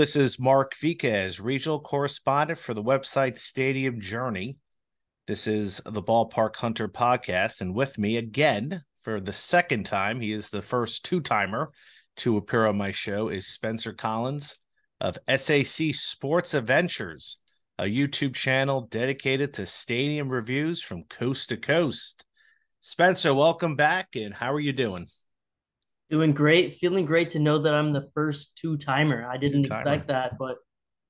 This is Mark Viquez, regional correspondent for the website Stadium Journey. This is the Ballpark Hunter podcast, and with me again for the second time, he is the first two timer to appear on my show, is Spencer Collins of SAC Sports Adventures, a YouTube channel dedicated to stadium reviews from coast to coast. Spencer, welcome back, and how are you doing? Doing great. Feeling great to know that I'm the first two timer. I didn't two-timer. expect that, but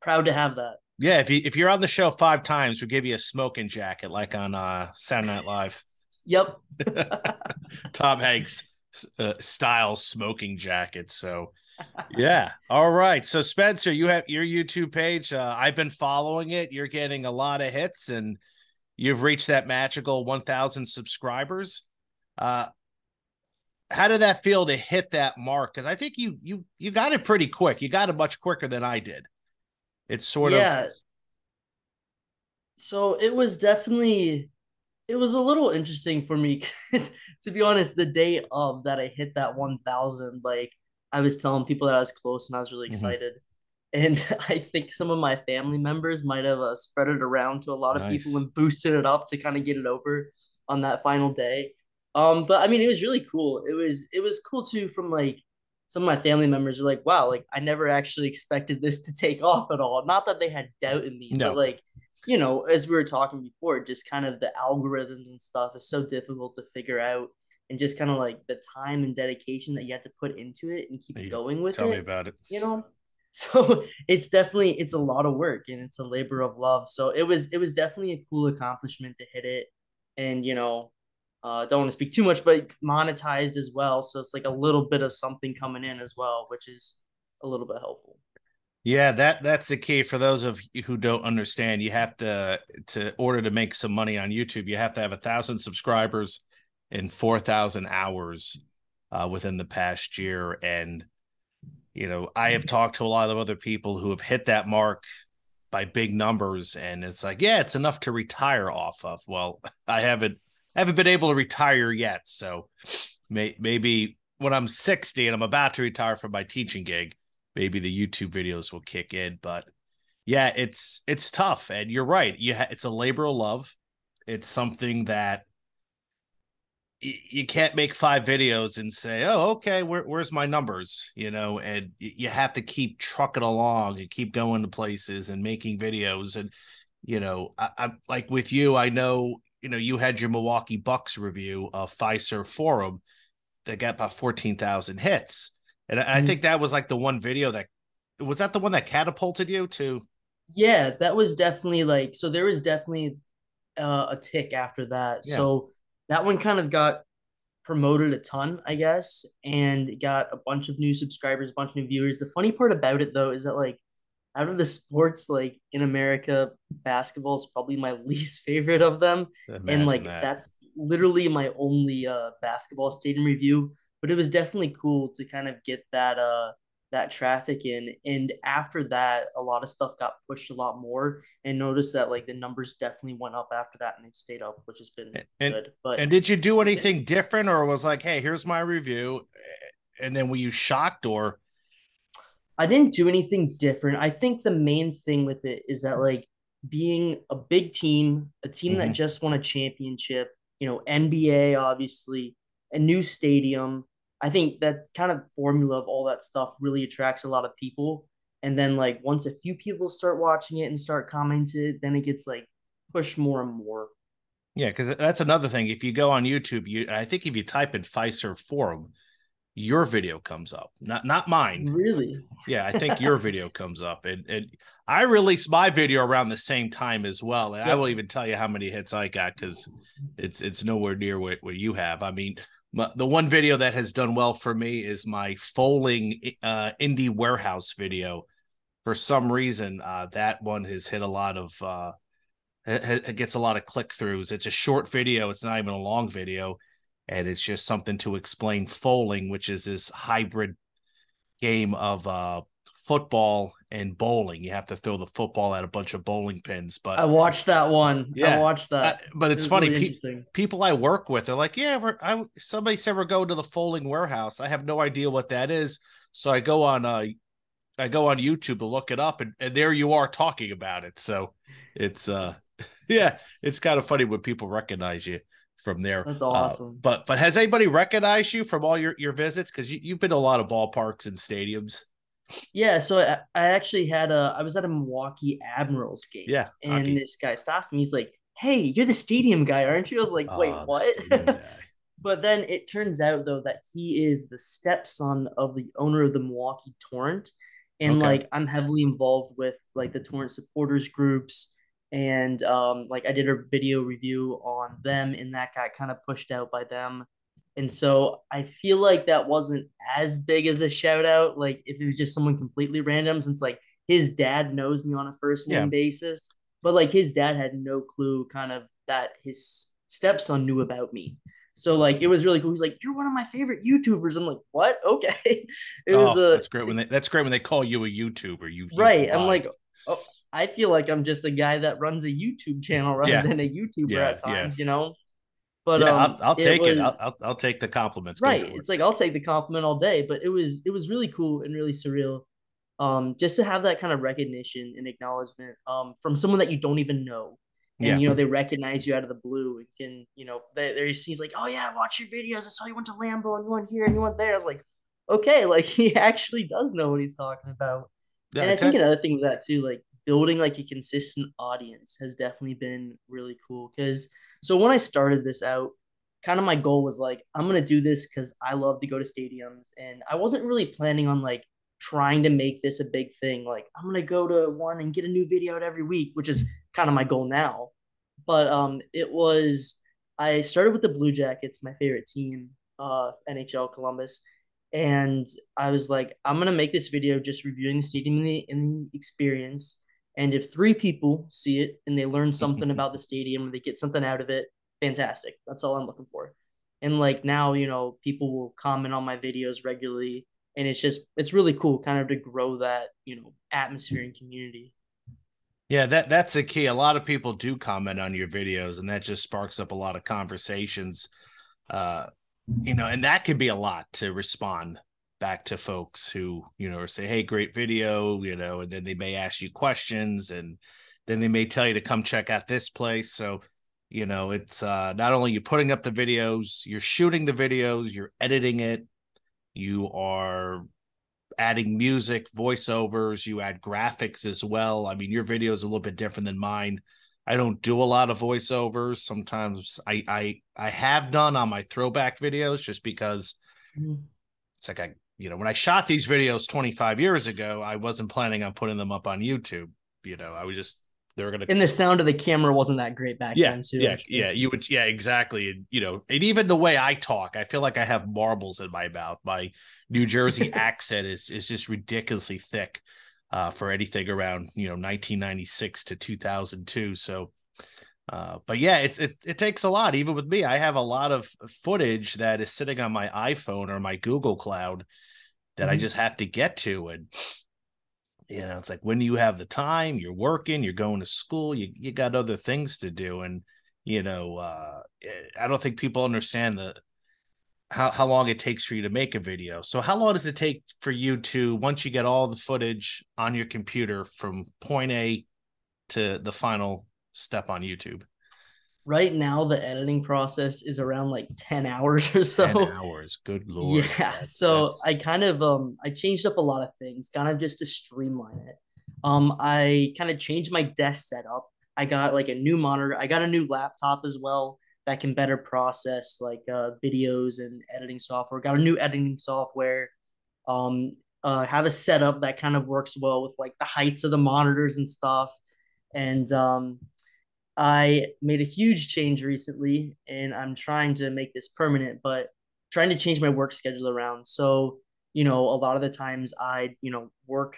proud to have that. Yeah, if you if you're on the show five times, we'll give you a smoking jacket like on uh Saturday Night Live. Yep. Tom Hanks uh, style smoking jacket. So, yeah. All right. So Spencer, you have your YouTube page. Uh, I've been following it. You're getting a lot of hits, and you've reached that magical 1,000 subscribers. Uh, how did that feel to hit that mark? Because I think you you you got it pretty quick. You got it much quicker than I did. It's sort yeah. of so it was definitely it was a little interesting for me because to be honest, the day of that I hit that one thousand, like I was telling people that I was close and I was really mm-hmm. excited. Mm-hmm. And I think some of my family members might have uh, spread it around to a lot of nice. people and boosted it up to kind of get it over on that final day. Um, but I mean, it was really cool. It was it was cool too from like some of my family members are like, wow, like I never actually expected this to take off at all. Not that they had doubt in me, no. but like, you know, as we were talking before, just kind of the algorithms and stuff is so difficult to figure out. And just kind of like the time and dedication that you have to put into it and keep hey, going with tell it. Tell me about it. You know? So it's definitely it's a lot of work and it's a labor of love. So it was it was definitely a cool accomplishment to hit it. And you know, uh, don't want to speak too much, but monetized as well. So it's like a little bit of something coming in as well, which is a little bit helpful. Yeah, that that's the key for those of you who don't understand. You have to to order to make some money on YouTube. You have to have a thousand subscribers and four thousand hours uh, within the past year. And you know, I have talked to a lot of other people who have hit that mark by big numbers, and it's like, yeah, it's enough to retire off of. Well, I haven't haven't been able to retire yet. So may, maybe when I'm 60 and I'm about to retire from my teaching gig, maybe the YouTube videos will kick in. But yeah, it's it's tough, and you're right. You ha- it's a labor of love. It's something that you can't make five videos and say, "Oh, okay, where, where's my numbers?" You know, and you have to keep trucking along and keep going to places and making videos and you know I, I like with you i know you know, you had your Milwaukee Bucks review of Fiserv Forum that got about 14,000 hits. And mm-hmm. I think that was like the one video that was that the one that catapulted you to. Yeah, that was definitely like, so there was definitely uh, a tick after that. Yeah. So that one kind of got promoted a ton, I guess, and got a bunch of new subscribers, a bunch of new viewers. The funny part about it though is that like out of the sports like in America, basketball is probably my least favorite of them. Imagine and like that. that's literally my only uh basketball stadium review. But it was definitely cool to kind of get that uh that traffic in. And after that, a lot of stuff got pushed a lot more and noticed that like the numbers definitely went up after that and they've stayed up, which has been and, good. But and did you do anything yeah. different or was like, hey, here's my review? And then were you shocked or I didn't do anything different. I think the main thing with it is that like being a big team, a team mm-hmm. that just won a championship, you know, NBA obviously, a new stadium. I think that kind of formula of all that stuff really attracts a lot of people. And then like once a few people start watching it and start commenting, then it gets like pushed more and more. Yeah, because that's another thing. If you go on YouTube, you I think if you type in Fiserv Forum, your video comes up, not not mine. Really? Yeah, I think your video comes up, and and I released my video around the same time as well, and yep. I will even tell you how many hits I got because it's it's nowhere near what, what you have. I mean, my, the one video that has done well for me is my Fowling uh, Indy warehouse video. For some reason, uh, that one has hit a lot of. Uh, it, it gets a lot of click throughs. It's a short video. It's not even a long video and it's just something to explain Fowling, which is this hybrid game of uh, football and bowling. You have to throw the football at a bunch of bowling pins. But I watched that one. Yeah, I watched that. Uh, but it's it funny. Really pe- people I work with are like, "Yeah, we're, I, somebody said we're going to the Fowling warehouse." I have no idea what that is, so I go on uh, I go on YouTube to look it up, and, and there you are talking about it. So it's uh, yeah, it's kind of funny when people recognize you from there. That's awesome. Uh, but but has anybody recognized you from all your your visits? Because you, you've been to a lot of ballparks and stadiums. Yeah, so I, I actually had a I was at a Milwaukee Admirals game. Yeah, and hockey. this guy stopped me. He's like, "Hey, you're the stadium guy, aren't you?" I was like, "Wait, oh, what?" but then it turns out though that he is the stepson of the owner of the Milwaukee Torrent, and okay. like I'm heavily involved with like the Torrent supporters groups and um, like I did a video review on them, and that got kind of pushed out by them. And so I feel like that wasn't as big as a shout out. Like if it was just someone completely random, since like his dad knows me on a first name yeah. basis, but like his dad had no clue kind of that his stepson knew about me. So like it was really cool. He's like, "You're one of my favorite YouTubers." I'm like, "What? Okay." It was oh, uh, that's great when they that's great when they call you a YouTuber. You right? I'm like, oh, I feel like I'm just a guy that runs a YouTube channel rather yeah. than a YouTuber yeah, at times, yeah. you know. But yeah, um, I'll, I'll take it. Was, it. I'll, I'll, I'll take the compliments. Right. It's like I'll take the compliment all day. But it was it was really cool and really surreal, um, just to have that kind of recognition and acknowledgement, um, from someone that you don't even know, and you know they recognize you out of the blue and can you know they, they he's like, oh yeah, I watch your videos. I saw you went to Lambeau and you went here and you went there. I was like, okay, like he actually does know what he's talking about. Yeah, and I think another thing with that too, like building like a consistent audience has definitely been really cool. Because so when I started this out, kind of my goal was like, I'm gonna do this because I love to go to stadiums, and I wasn't really planning on like trying to make this a big thing. Like I'm gonna go to one and get a new video out every week, which is kind of my goal now. But um, it was I started with the Blue Jackets, my favorite team, uh, NHL Columbus, and I was like, I'm gonna make this video just reviewing the stadium and the, and the experience. And if three people see it and they learn something about the stadium and they get something out of it, fantastic. That's all I'm looking for. And like now, you know, people will comment on my videos regularly, and it's just it's really cool, kind of to grow that you know atmosphere and community. Yeah, that that's the key. A lot of people do comment on your videos, and that just sparks up a lot of conversations. Uh, you know, and that can be a lot to respond back to folks who, you know, say, Hey, great video, you know, and then they may ask you questions and then they may tell you to come check out this place. So, you know, it's uh not only you putting up the videos, you're shooting the videos, you're editing it, you are adding music, voiceovers, you add graphics as well. I mean, your video is a little bit different than mine. I don't do a lot of voiceovers. Sometimes I I I have done on my throwback videos just because mm. it's like I you know when I shot these videos 25 years ago, I wasn't planning on putting them up on YouTube. You know, I was just they were gonna and the sound of the camera wasn't that great back yeah, then too. Yeah, yeah, you would yeah, exactly. And, you know, and even the way I talk, I feel like I have marbles in my mouth. My New Jersey accent is is just ridiculously thick uh, for anything around you know 1996 to 2002. So, uh, but yeah, it's it it takes a lot. Even with me, I have a lot of footage that is sitting on my iPhone or my Google Cloud that mm-hmm. I just have to get to, and you know, it's like when you have the time, you're working, you're going to school, you you got other things to do, and you know, uh, I don't think people understand the how, how long it takes for you to make a video. So how long does it take for you to once you get all the footage on your computer from point A to the final step on YouTube? Right now the editing process is around like 10 hours or so. 10 hours. Good lord. Yeah. That's, so that's... I kind of um I changed up a lot of things, kind of just to streamline it. Um I kind of changed my desk setup. I got like a new monitor. I got a new laptop as well that can better process like uh, videos and editing software. Got a new editing software. Um, uh, have a setup that kind of works well with like the heights of the monitors and stuff. And um, I made a huge change recently, and I'm trying to make this permanent, but trying to change my work schedule around. So, you know, a lot of the times I, you know, work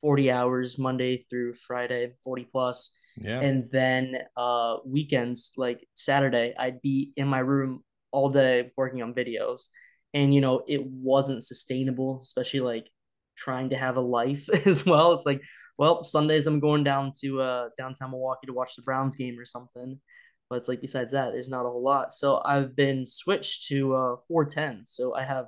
40 hours Monday through Friday, 40 plus yeah. And then uh weekends, like Saturday, I'd be in my room all day working on videos. And you know, it wasn't sustainable, especially like trying to have a life as well. It's like, well, Sundays I'm going down to uh downtown Milwaukee to watch the Browns game or something. But it's like besides that, there's not a whole lot. So I've been switched to uh 410. So I have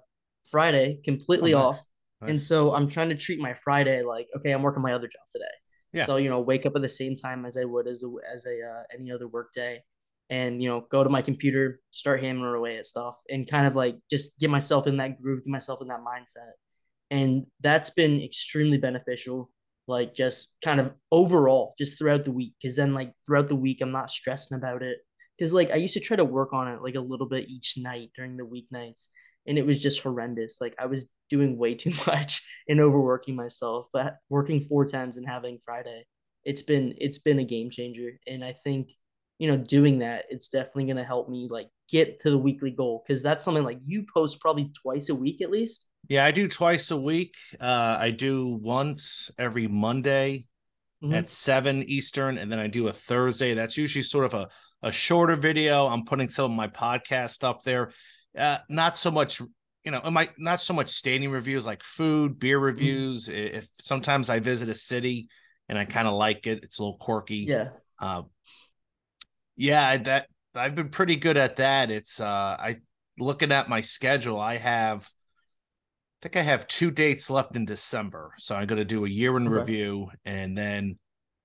Friday completely oh, nice. off. Nice. And so I'm trying to treat my Friday like, okay, I'm working my other job today. Yeah. So, you know, wake up at the same time as I would as a, as a, uh, any other work day and, you know, go to my computer, start hammering away at stuff and kind of like just get myself in that groove, get myself in that mindset. And that's been extremely beneficial, like just kind of overall, just throughout the week. Cause then like throughout the week, I'm not stressing about it. Cause like I used to try to work on it like a little bit each night during the weeknights and it was just horrendous. Like I was doing way too much and overworking myself, but working four tens and having Friday, it's been it's been a game changer. And I think, you know, doing that, it's definitely gonna help me like get to the weekly goal because that's something like you post probably twice a week at least. Yeah, I do twice a week. Uh, I do once every Monday mm-hmm. at seven Eastern, and then I do a Thursday. That's usually sort of a, a shorter video. I'm putting some of my podcast up there uh, not so much you know, it might not so much stadium reviews like food, beer mm-hmm. reviews. Mm-hmm. If sometimes I visit a city and I kind of like it, it's a little quirky. Yeah. Uh, yeah, that I've been pretty good at that. It's uh I looking at my schedule, I have I think I have two dates left in December. So I'm gonna do a year in okay. review and then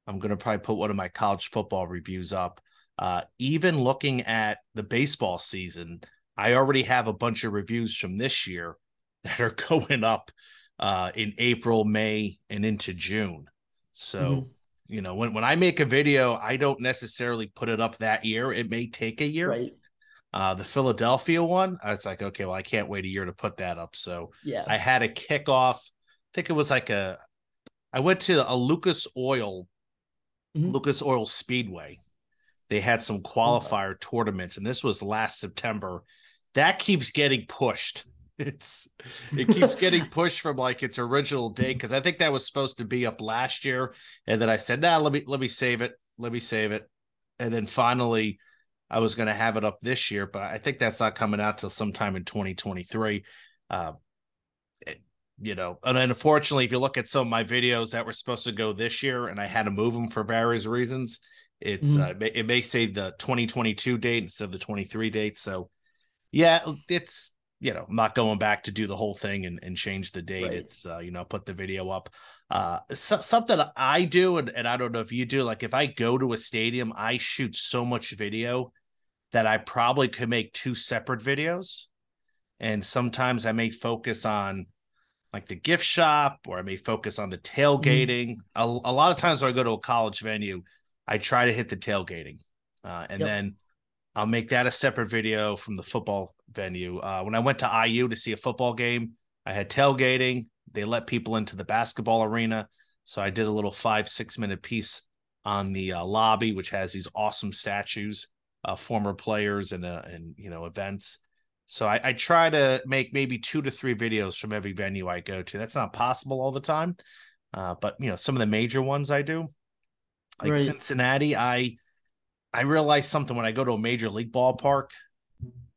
I'm gonna probably put one of my college football reviews up. Uh even looking at the baseball season, I already have a bunch of reviews from this year that are going up uh, in April, May, and into June. So, mm-hmm. you know, when, when I make a video, I don't necessarily put it up that year. It may take a year. Right. Uh, the Philadelphia one, it's like, okay, well, I can't wait a year to put that up. So yeah, I had a kickoff. I think it was like a, I went to a Lucas Oil, mm-hmm. Lucas Oil Speedway. They had some qualifier okay. tournaments, and this was last September that keeps getting pushed. It's it keeps getting pushed from like its original date because I think that was supposed to be up last year, and then I said, "Nah, let me let me save it, let me save it," and then finally, I was going to have it up this year, but I think that's not coming out till sometime in 2023. Uh, it, you know, and unfortunately, if you look at some of my videos that were supposed to go this year, and I had to move them for various reasons, it's mm-hmm. uh, it may say the 2022 date instead of the 23 date, so yeah, it's you know, I'm not going back to do the whole thing and, and change the date. Right. It's uh, you know, put the video up. Uh so, something I do and, and I don't know if you do, like if I go to a stadium, I shoot so much video that I probably could make two separate videos. And sometimes I may focus on like the gift shop or I may focus on the mm-hmm. tailgating. Mm. A, a, lot of times when I go to a college venue, I try to hit the tailgating. Uh, and yep. then I'll make that a separate video from the football venue. Uh, when I went to IU to see a football game, I had tailgating. They let people into the basketball arena. So I did a little five, six minute piece on the uh, lobby, which has these awesome statues, uh, former players and, uh, and, you know, events. So I, I, try to make maybe two to three videos from every venue I go to. That's not possible all the time. Uh, but, you know, some of the major ones I do, like right. Cincinnati, I, I realized something when I go to a major league ballpark.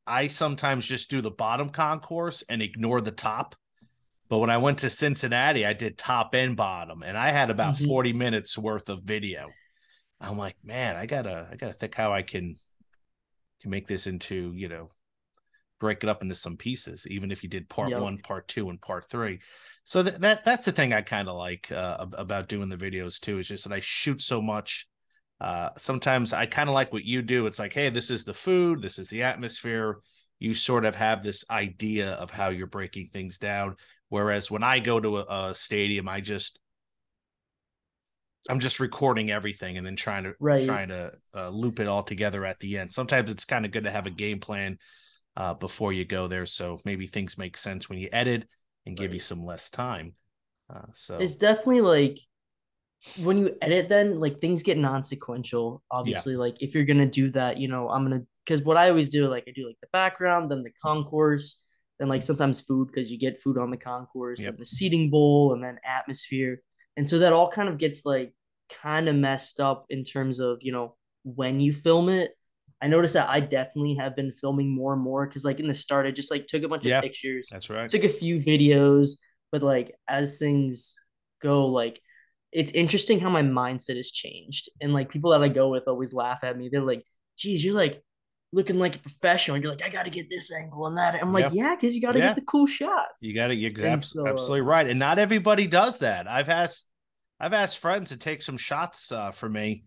I sometimes just do the bottom concourse and ignore the top. But when I went to Cincinnati, I did top and bottom, and I had about mm-hmm. 40 minutes worth of video. I'm like, man, I gotta, I gotta think how I can, can make this into, you know, break it up into some pieces, even if you did part yep. one, part two, and part three. So that, that that's the thing I kind of like uh, about doing the videos too. Is just that I shoot so much uh, sometimes I kind of like what you do. It's like, hey, this is the food, this is the atmosphere. You sort of have this idea of how you're breaking things down. Whereas when I go to a, a stadium, I just I'm just recording everything and then trying to right. trying to uh, loop it all together at the end. Sometimes it's kind of good to have a game plan uh, before you go there, so maybe things make sense when you edit and give right. you some less time. Uh, so it's definitely like when you edit then like things get non-sequential obviously yeah. like if you're gonna do that you know i'm gonna because what i always do like i do like the background then the concourse then like sometimes food because you get food on the concourse yep. and the seating bowl and then atmosphere and so that all kind of gets like kind of messed up in terms of you know when you film it i noticed that i definitely have been filming more and more because like in the start i just like took a bunch yeah, of pictures that's right took a few videos but like as things go like it's interesting how my mindset has changed. And like people that I go with always laugh at me. They're like, geez, you're like looking like a professional. And you're like, I got to get this angle and that. I'm like, yep. yeah, because you got to yeah. get the cool shots. You got to. You're so, absolutely right, and not everybody does that. I've asked, I've asked friends to take some shots uh, for me,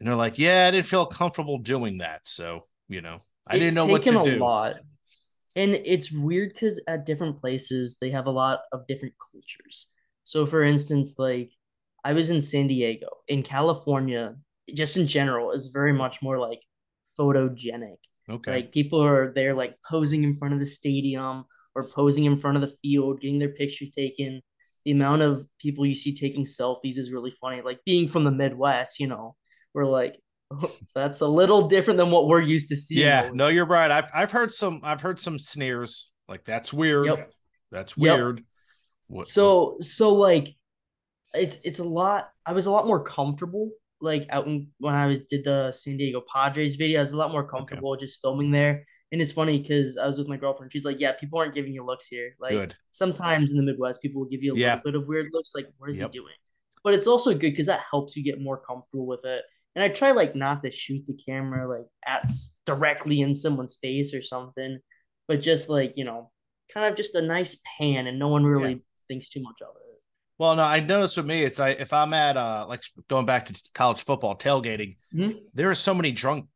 and they're like, yeah, I didn't feel comfortable doing that. So you know, I didn't know what to do. Lot. And it's weird because at different places they have a lot of different cultures. So, for instance, like I was in San Diego, in California, just in general, is very much more like photogenic. Okay. Like people are there like posing in front of the stadium or posing in front of the field, getting their picture taken. The amount of people you see taking selfies is really funny. Like being from the Midwest, you know, we're like, oh, that's a little different than what we're used to seeing. Yeah, no, you're right. I've I've heard some I've heard some sneers like that's weird. Yep. That's weird. Yep. What, so so like it's it's a lot I was a lot more comfortable like out in, when I did the San Diego Padres video, I was a lot more comfortable okay. just filming there. And it's funny because I was with my girlfriend. She's like, "Yeah, people aren't giving you looks here. Like good. sometimes in the Midwest, people will give you a yeah. little bit of weird looks. Like, what is yep. he doing? But it's also good because that helps you get more comfortable with it. And I try like not to shoot the camera like at directly in someone's face or something, but just like you know, kind of just a nice pan, and no one really yeah. thinks too much of it. Well, no, I noticed with me, it's like if I'm at uh like going back to college football tailgating, mm-hmm. there are so many drunk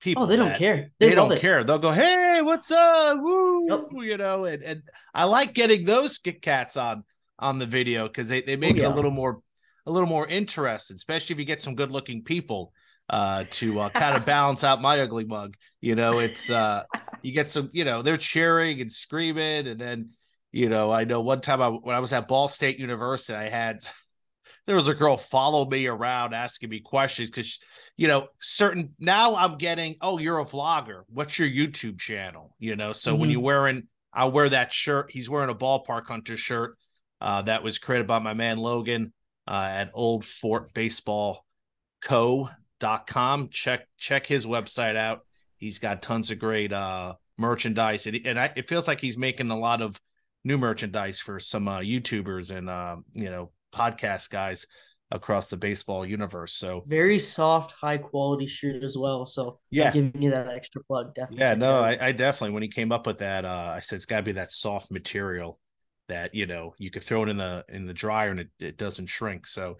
people. Oh, they don't care. They, they don't it. care. They'll go, "Hey, what's up?" Woo, yep. you know, and, and I like getting those cats on on the video because they they make oh, yeah. it a little more a little more interesting, especially if you get some good looking people uh to uh, kind of balance out my ugly mug. You know, it's uh you get some, you know, they're cheering and screaming, and then you know, I know one time I, when I was at Ball State University, I had there was a girl follow me around asking me questions because you know certain now I'm getting oh you're a vlogger. What's your YouTube channel? You know so mm-hmm. when you're wearing I wear that shirt he's wearing a ballpark hunter shirt uh, that was created by my man Logan uh, at Old Fort Baseball Co.com check check his website out. He's got tons of great uh, merchandise and, and I, it feels like he's making a lot of new merchandise for some uh, YouTubers and uh, you know podcast guys across the baseball universe. So very soft, high quality shirt as well. So yeah, I'm giving you that extra plug. Definitely. Yeah, no, I, I, definitely when he came up with that, uh, I said it's got to be that soft material that you know you could throw it in the in the dryer and it, it doesn't shrink. So.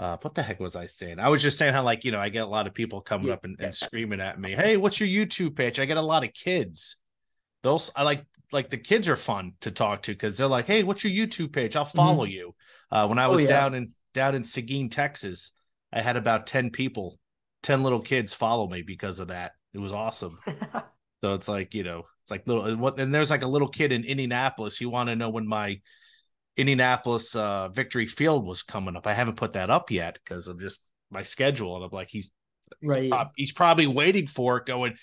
Uh, what the heck was I saying? I was just saying how, like, you know, I get a lot of people coming yeah. up and, and screaming at me, Hey, what's your YouTube page? I get a lot of kids those I like like the kids are fun to talk to because they're like, hey, what's your YouTube page? I'll follow mm-hmm. you. Uh, when I oh, was oh, yeah. down in down in Seguin, Texas, I had about ten people, ten little kids follow me because of that. It was awesome. so it's like you know, it's like little and, what, and there's like a little kid in Indianapolis. You want to know when my Indianapolis uh, Victory Field was coming up? I haven't put that up yet because of just my schedule, and I'm like, he's He's right. Prob- he's probably waiting for it, going,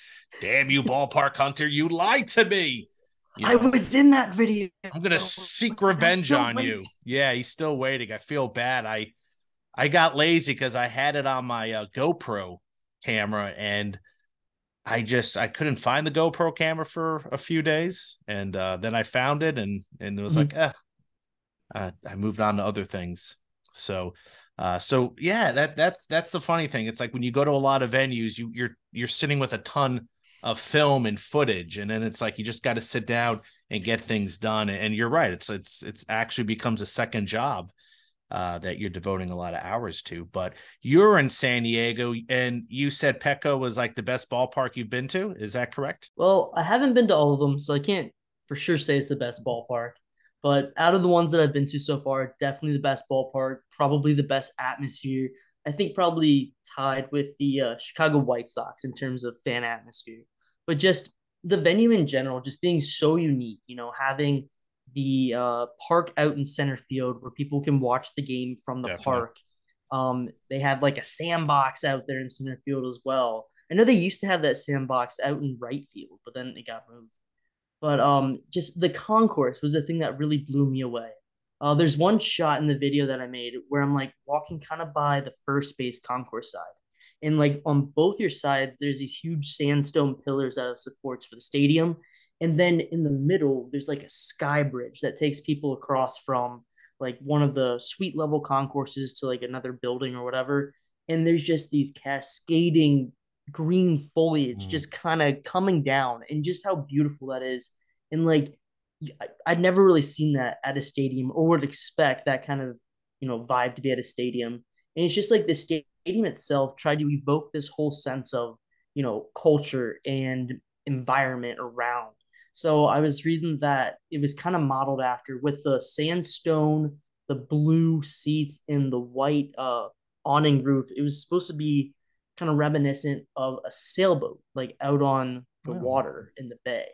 "Damn you, ballpark hunter! You lied to me." You know, I was in that video. I'm gonna seek revenge on waiting. you. Yeah, he's still waiting. I feel bad. I I got lazy because I had it on my uh, GoPro camera and I just I couldn't find the GoPro camera for a few days, and uh, then I found it, and and it was mm-hmm. like, eh. Uh, I moved on to other things. So uh, so yeah, that that's that's the funny thing. It's like when you go to a lot of venues, you you're you're sitting with a ton of film and footage, and then it's like you just got to sit down and get things done. And you're right, it's it's it's actually becomes a second job uh, that you're devoting a lot of hours to. But you're in San Diego, and you said Petco was like the best ballpark you've been to. Is that correct? Well, I haven't been to all of them, so I can't for sure say it's the best ballpark. But out of the ones that I've been to so far, definitely the best ballpark, probably the best atmosphere. I think probably tied with the uh, Chicago White Sox in terms of fan atmosphere. But just the venue in general, just being so unique, you know, having the uh, park out in center field where people can watch the game from the Definitely. park. Um, they have like a sandbox out there in center field as well. I know they used to have that sandbox out in right field, but then it got moved. But um, just the concourse was the thing that really blew me away. Uh, there's one shot in the video that I made where I'm like walking kind of by the first base concourse side. And like on both your sides, there's these huge sandstone pillars that have supports for the stadium. And then in the middle, there's like a sky bridge that takes people across from like one of the suite level concourses to like another building or whatever. And there's just these cascading green foliage Mm. just kind of coming down and just how beautiful that is. And like I'd never really seen that at a stadium or would expect that kind of, you know, vibe to be at a stadium. And it's just like the stadium itself tried to evoke this whole sense of, you know, culture and environment around. So I was reading that it was kind of modeled after with the sandstone, the blue seats, and the white uh, awning roof. It was supposed to be kind of reminiscent of a sailboat, like out on the Wow. water in the bay.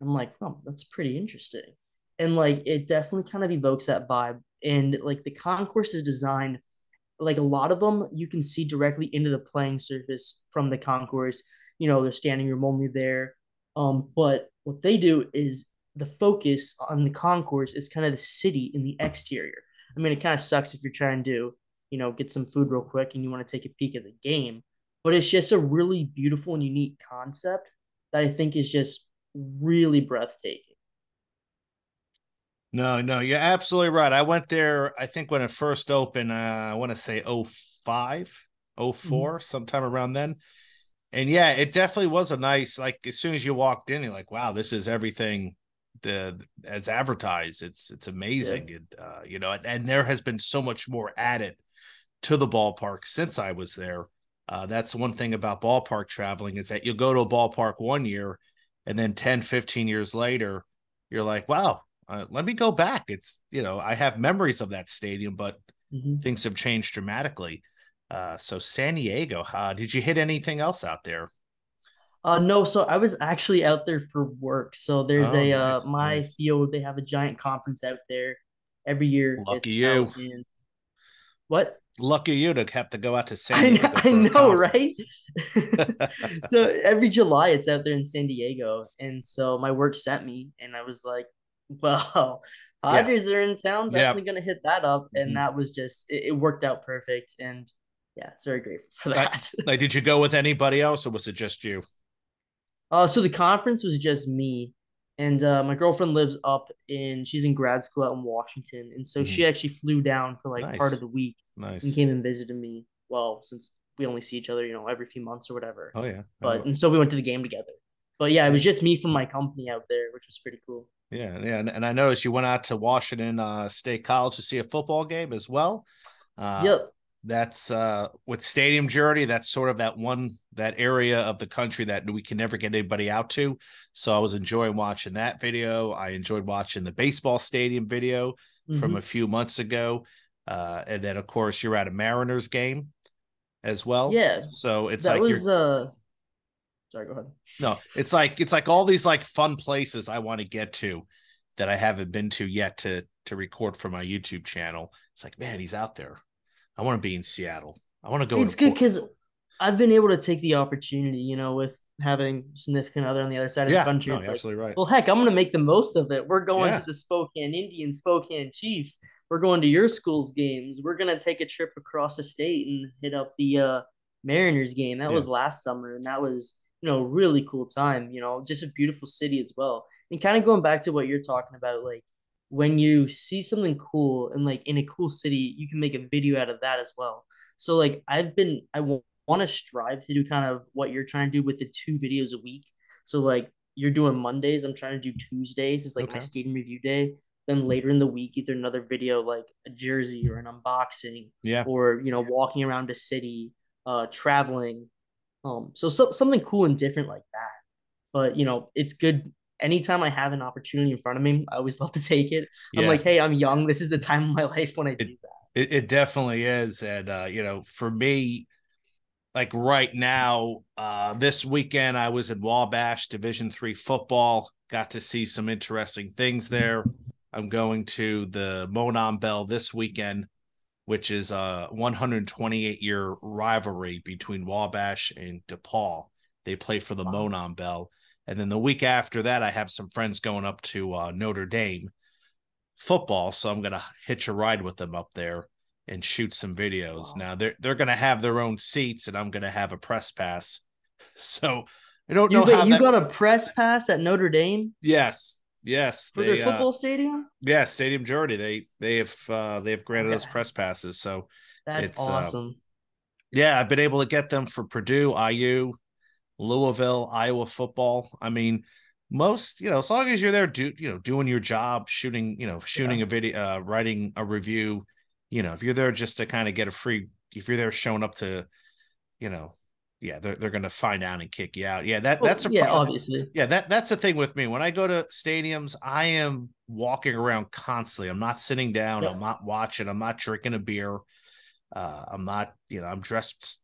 I'm like, oh, that's pretty interesting. And like it definitely kind of evokes that vibe. And like the concourse is designed like a lot of them you can see directly into the playing surface from the concourse. You know, they're standing room only there. Um, but what they do is the focus on the concourse is kind of the city in the exterior. I mean, it kind of sucks if you're trying to, you know, get some food real quick and you want to take a peek at the game, but it's just a really beautiful and unique concept that I think is just really breathtaking. No, no, you're absolutely right. I went there, I think when it first opened, uh, I want to say 05, 4 sometime around then. And yeah, it definitely was a nice, like as soon as you walked in, you're like, wow, this is everything the as advertised. It's it's amazing. It, uh, you know, and, and there has been so much more added to the ballpark since I was there. Uh, that's one thing about ballpark traveling is that you'll go to a ballpark one year and then 10, 15 years later, you're like, wow, uh, let me go back. It's, you know, I have memories of that stadium, but Mhm. things have changed dramatically. Uh, so San Diego, uh, did you hit anything else out there? Uh, no, so I was actually out there for work. So there's Oh, a nice, uh my nice. field, they have a giant conference out there every year. Lucky you. in- what? Lucky you to have to go out to San I know, Diego. I know, right? so every July it's out there in San Diego. And so my work sent me and I was like, well, Yeah. Padres are in town, Yeah. definitely gonna hit that up. And Mhm. that was just it, it worked out perfect. And yeah, it's very grateful for that. like, did you go with anybody else or was it just you? Uh, so the conference was just me, and uh, my girlfriend lives up in she's in grad school out in Washington, and so she actually flew down for like part Mm-hmm. Of the week and came and visited me. Well, since we only see each other, you know, every few months or whatever. Oh yeah. But and so we went to the game together. But yeah, it was just me from my company out there, which was pretty cool. Yeah, yeah, and, and I noticed you went out to Washington uh, State College to see a football game as well. Uh, yep. That's uh, with Stadium Journey. That's sort of that one that area of the country that we can never get anybody out to. So I was enjoying watching that video. I enjoyed watching the baseball stadium video from Mhm. a few months ago, uh, and then of course you're at a Mariners game as well. Yeah, So it's that like was you're uh. Sorry, go ahead. no, it's like it's like all these like fun places I want to get to that I haven't been to yet to to record for my YouTube channel. It's like, man, he's out there. I want to be in Seattle. I want to go. it's to good because I've been able to take the opportunity, you know, with having significant other on the other side of yeah, the country. no, it's you're like, absolutely right. well, heck, I'm going to make the most of it. We're going Yeah. to the Spokane Indians, Spokane Chiefs. We're going to your school's games. We're going to take a trip across the state and hit up the uh, Mariners game. That Yeah. was last summer, and that was, you know, really cool time. You know, just a beautiful city as well. And kind of going back to what you're talking about, like when you see something cool and like in a cool city, you can make a video out of that as well. So like I've been, I want to strive to do kind of what you're trying to do with the two videos a week. So like you're doing Mondays, I'm trying to do Tuesdays. It's like my Okay. stadium review day. Then later in the week, either another video like a jersey or an unboxing, Yeah, or you know walking around a city, uh, traveling. Um, so, so something cool and different like that. But you know, it's good. Anytime I have an opportunity in front of me, I always love to take it. I'm yeah. like, hey, I'm young. This is the time of my life when I do that. It, it definitely is. And, uh, you know, for me, like right now, uh, this weekend, I was in Wabash Division three football, got to see some interesting things there. I'm going to the Monon Bell this weekend, which is a 128 year rivalry between Wabash and DePauw. They play for the Wow. Monon Bell. And then the week after that, I have some friends going up to uh, Notre Dame football, so I'm gonna hitch a ride with them up there and shoot some videos. Wow. Now they're they're gonna have their own seats, and I'm gonna have a press pass. So I don't You, know wait, how you that. got a press pass at Notre Dame yes, yes, for they their uh, football stadium? yeah, Stadium Journey. They they have uh, they have granted us press passes. So That's it's, uh, awesome. yeah, I've been able to get them for Purdue, IU, Louisville, Iowa football. I mean, most you know, as long as you're there, do you know, doing your job, shooting, you know, shooting yeah. a video, uh, writing a review. You know, if you're there just to kind of get a free, if you're there showing up to, you know, yeah, they're they're gonna find out and kick you out. Yeah, that well, that's a yeah, problem. obviously. Yeah, that that's the thing with me. When I go to stadiums, I am walking around constantly. I'm not sitting down. Yeah. I'm not watching. I'm not drinking a beer. Uh, I'm not, you know, I'm dressed.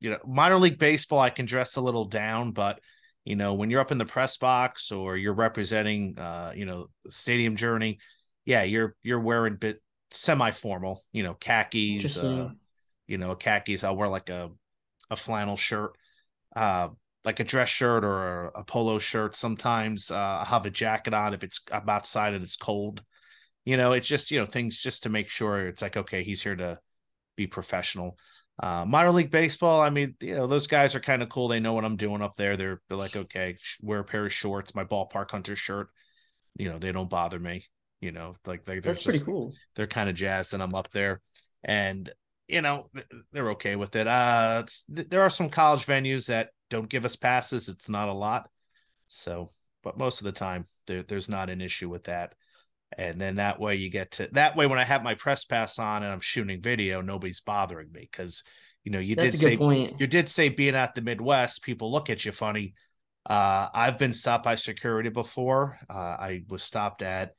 You know, minor league baseball, I can dress a little down, but you know, when you're up in the press box or you're representing, uh, you know, stadium journey, yeah, you're you're wearing bit semi formal. You know, khakis. Uh, you know, khakis. I'll wear like a a flannel shirt, uh, like a dress shirt or a, polo shirt. Sometimes uh, I have a jacket on if it's I'm outside and it's cold. You know, it's just you know things just to make sure it's like okay, he's here to be professional. Uh, minor league baseball, I mean, you know, those guys are kind of cool. They know what I'm doing up there. They're they're like, okay, wear a pair of shorts, my ballpark hunter shirt. You know, they don't bother me. You know, like they, they're That's just, pretty cool. They're kind of jazzed, and I'm up there. And you know they're okay with it. Uh, there are some college venues that don't give us passes. It's not a lot, so but most of the time there, there's not an issue with that. And then that way you get to that way when I have my press pass on and I'm shooting video, nobody's bothering me because you know you That's did say point. you did say being at the Midwest, people look at you funny. Uh, I've been stopped by security before. Uh, I was stopped at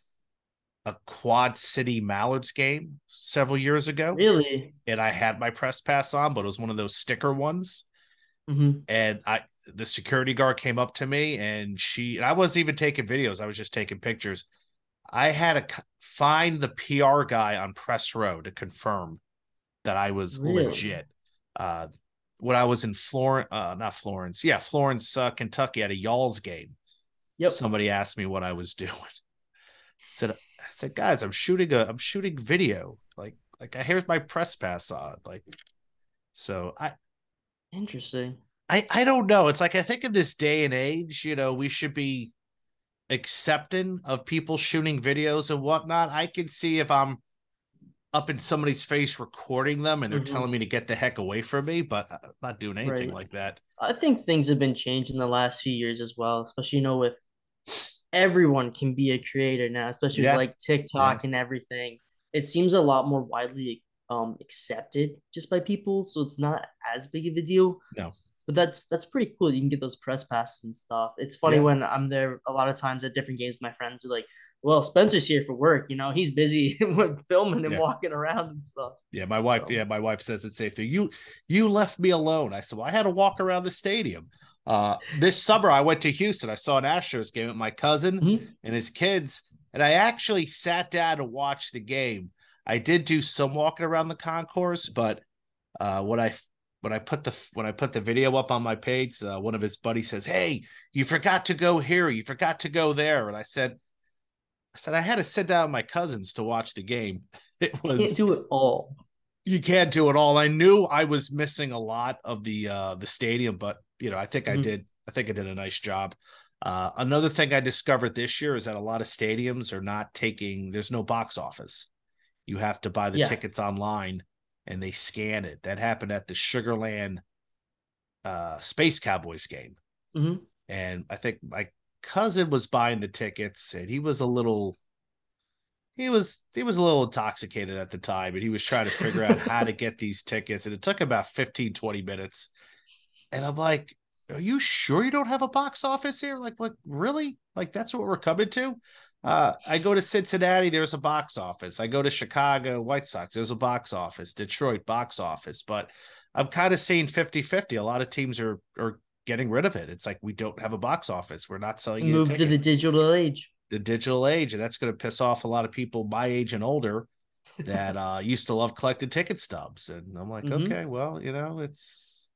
a Quad City Mallards game several years ago. Really? And I had my press pass on, but it was one of those sticker ones. Mm-hmm. And I, the security guard came up to me, and she, and I wasn't even taking videos; I was just taking pictures. I had to find the PR guy on press row to confirm that I was really? legit. Uh, when I was in Florence, uh, not Florence, yeah, Florence, uh, Kentucky, at a Y'all's game. Yep. Somebody asked me what I was doing. said said, guys, I'm shooting a I'm shooting video. Like like here's my press pass on. Like so I interesting. I I don't know. It's like I think in this day and age, you know, we should be accepting of people shooting videos and whatnot. I can see if I'm up in somebody's face recording them and they're mm-hmm. telling me to get the heck away from me, but I'm not doing anything right. like that. I think things have been changed in the last few years as well, especially you know with everyone can be a creator now, especially yeah. with like TikTok yeah. and everything. It seems a lot more widely um accepted just by people, so it's not as big of a deal. No. But that's that's pretty cool. You can get those press passes and stuff. It's funny yeah. when I'm there a lot of times at different games. My friends are like, well, Spencer's here for work. You know, he's busy with filming and yeah. walking around and stuff. Yeah, my wife. So. Yeah, my wife says it's safe. To you, you left me alone. I said, well, I had to walk around the stadium. Uh, this summer, I went to Houston. I saw an Astros game with my cousin mm-hmm. and his kids, and I actually sat down to watch the game. I did do some walking around the concourse, but uh, when I when I put the when I put the video up on my page, uh, one of his buddies says, "Hey, you forgot to go here. You forgot to go there." And I said, I said I had to sit down with my cousins to watch the game. It was you can't do it all. You can't do it all. I knew I was missing a lot of the uh the stadium, but you know, I think mm-hmm. I did I think I did a nice job. Uh, another thing I discovered this year is that a lot of stadiums are not taking there's no box office. You have to buy the yeah. tickets online and they scan it. That happened at the Sugar Land uh Space Cowboys game. Mm-hmm. And I think my cousin was buying the tickets and he was a little he was he was a little intoxicated at the time and he was trying to figure out how to get these tickets and it took about 15 20 minutes and i'm like are you sure you don't have a box office here like what really like that's what we're coming to uh, I go to Cincinnati, there's a box office. I go to Chicago, White Sox, there's a box office. Detroit, box office. But I'm kind of seeing 50 50. A lot of teams are are getting rid of it. It's like we don't have a box office. We're not selling. Move to the digital age. The digital age, and that's going to piss off a lot of people my age and older that uh, used to love collected ticket stubs. And I'm like, mm-hmm. okay, well, you know, it's.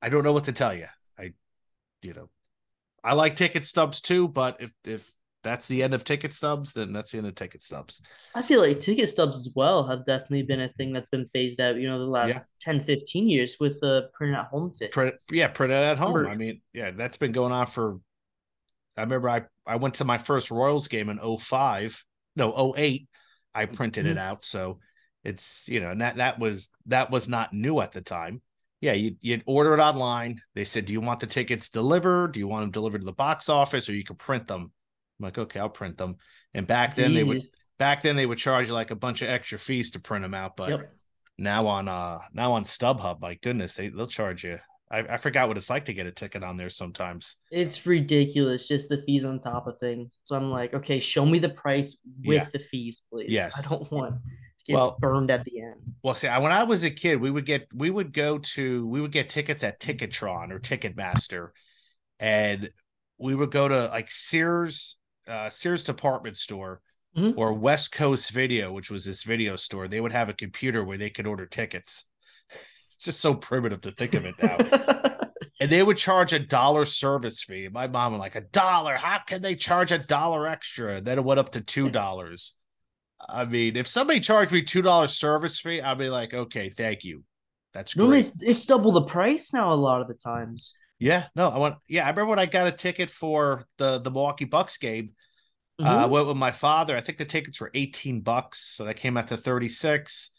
I don't know what to tell you. I, you know, I like ticket stubs too, but if if that's the end of ticket stubs, then that's the end of ticket stubs. I feel like ticket stubs as well have definitely been a thing that's been phased out, you know, the last yeah. 10, 15 years with the print at home tickets. Print, yeah, print it at home. I mean, yeah, that's been going on for I remember I, I went to my first Royals game in 05, no, 08. I printed mm-hmm. it out. So it's, you know, and that that was that was not new at the time. yeah, you you'd order it online. They said, "Do you want the tickets delivered? Do you want them delivered to the box office, or you can print them?" I'm like, "Okay, I'll print them." And back it's then they would back then they would charge you like a bunch of extra fees to print them out, but yep. now on uh now on StubHub, my goodness, they they'll charge you. I, I forgot what it's like to get a ticket on there sometimes. It's ridiculous, just the fees on top of things. So I'm like, okay, show me the price with yeah. the fees, please. Yes. I don't want to get well, burned at the end. Well, see, when I was a kid, we would get we would go to we would get tickets at Ticketron or Ticketmaster, and we would go to like Sears, uh, Sears department store. Mm-hmm. Or West Coast Video, which was this video store, they would have a computer where they could order tickets. It's just so primitive to think of it now. and they would charge a dollar service fee. My mom was like, a dollar? How can they charge a dollar extra? And then it went up to two dollars. I mean, if somebody charged me two dollars service fee, I'd be like, okay, thank you. That's great. Normally, it's, it's double the price now. A lot of the times. Yeah, no, I want. Yeah, I remember when I got a ticket for the the Milwaukee Bucks game. Uh, mm-hmm. Uh, I went with my father. I think the tickets were eighteen bucks, so that came out to thirty six.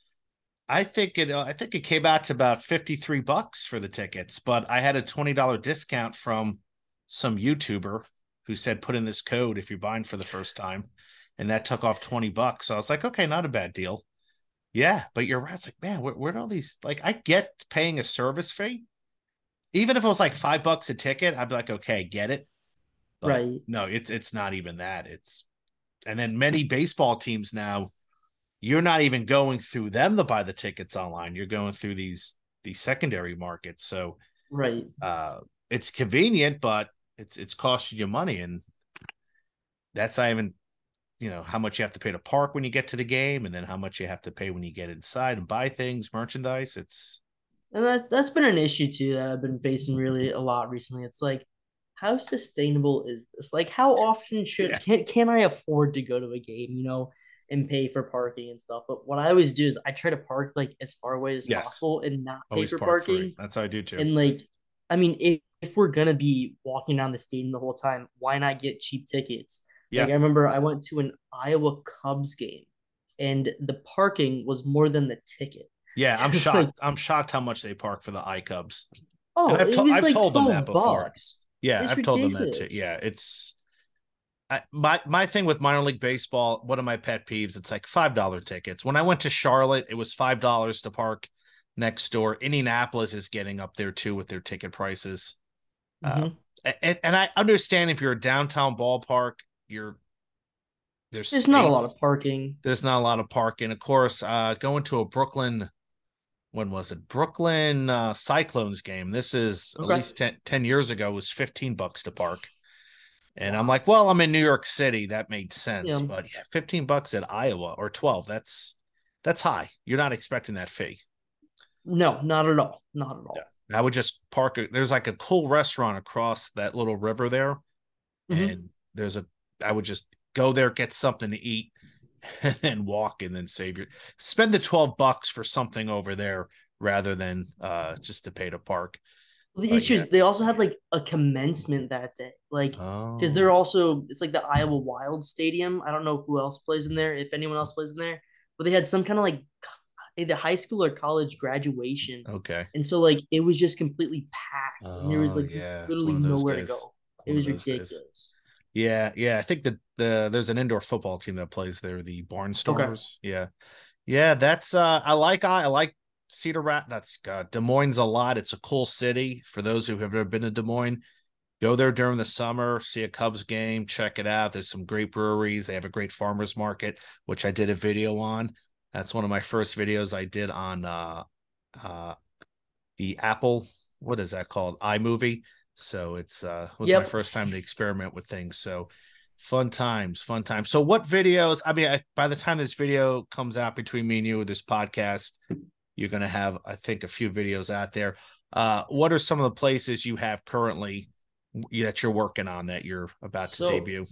I think it. Uh, I think it came out to about fifty three bucks for the tickets, but I had a twenty dollar discount from some YouTuber who said put in this code if you're buying for the first time and that took off 20 bucks. So I was like, okay, not a bad deal. Yeah, but you're right. It's like, man, where, where all these like I get paying a service fee. Even if it was like five bucks a ticket, I'd be like, okay, get it. But right. No, it's it's not even that. It's and then many baseball teams now, you're not even going through them to buy the tickets online. You're going through these these secondary markets. So right. Uh it's convenient, but it's it's costing you money. And that's not even you know how much you have to pay to park when you get to the game and then how much you have to pay when you get inside and buy things merchandise it's and that, that's been an issue too that i've been facing really a lot recently it's like how sustainable is this like how often should yeah. can, can i afford to go to a game you know and pay for parking and stuff but what i always do is i try to park like as far away as yes. possible and not pay always for parking free. that's how i do too and like i mean if, if we're gonna be walking down the stadium the whole time why not get cheap tickets yeah. Like I remember I went to an Iowa Cubs game and the parking was more than the ticket. Yeah, I'm shocked. Like, I'm shocked how much they park for the iCubs. Oh, and I've, to- I've like told them that before. Bucks. Yeah, I've ridiculous. told them that too. Yeah, it's I, my my thing with minor league baseball. One of my pet peeves. It's like five dollar tickets. When I went to Charlotte, it was five dollars to park next door. Indianapolis is getting up there too with their ticket prices. Mm-hmm. Uh, and, and I understand if you're a downtown ballpark, you're there's there's not a lot of parking. There's not a lot of parking. Of course, uh, going to a Brooklyn, when was it? Brooklyn uh, Cyclones game. This is okay. at least 10, 10 years ago. Was fifteen bucks to park, and I'm like, well, I'm in New York City. That made sense, yeah. but yeah, fifteen bucks at Iowa or twelve. That's that's high. You're not expecting that fee. No, not at all. Not at all. Yeah. I would just park. There's like a cool restaurant across that little river there, mm-hmm. and there's a I would just go there, get something to eat, and then walk and then save your spend the 12 bucks for something over there rather than uh just to pay to park. Well, the issue yeah. is they also had like a commencement that day, like because oh. they're also it's like the Iowa Wild Stadium. I don't know who else plays in there, if anyone else plays in there, but they had some kind of like either high school or college graduation. Okay. And so like it was just completely packed. Oh, and there was like yeah. literally nowhere days. to go. It was ridiculous. Days. Yeah, yeah. I think that the there's an indoor football team that plays there, the Barnstormers. Okay. Yeah, yeah. That's uh, I like I, like Cedar Rat. That's uh, Des Moines a lot. It's a cool city for those who have ever been to Des Moines. Go there during the summer, see a Cubs game, check it out. There's some great breweries. They have a great farmers market, which I did a video on. That's one of my first videos I did on uh, uh, the Apple. What is that called? iMovie. So it's uh was yep. my first time to experiment with things. So fun times, fun times. So what videos? I mean, I, by the time this video comes out between me and you, with this podcast, you're gonna have, I think, a few videos out there. Uh, what are some of the places you have currently that you're working on that you're about so, to debut?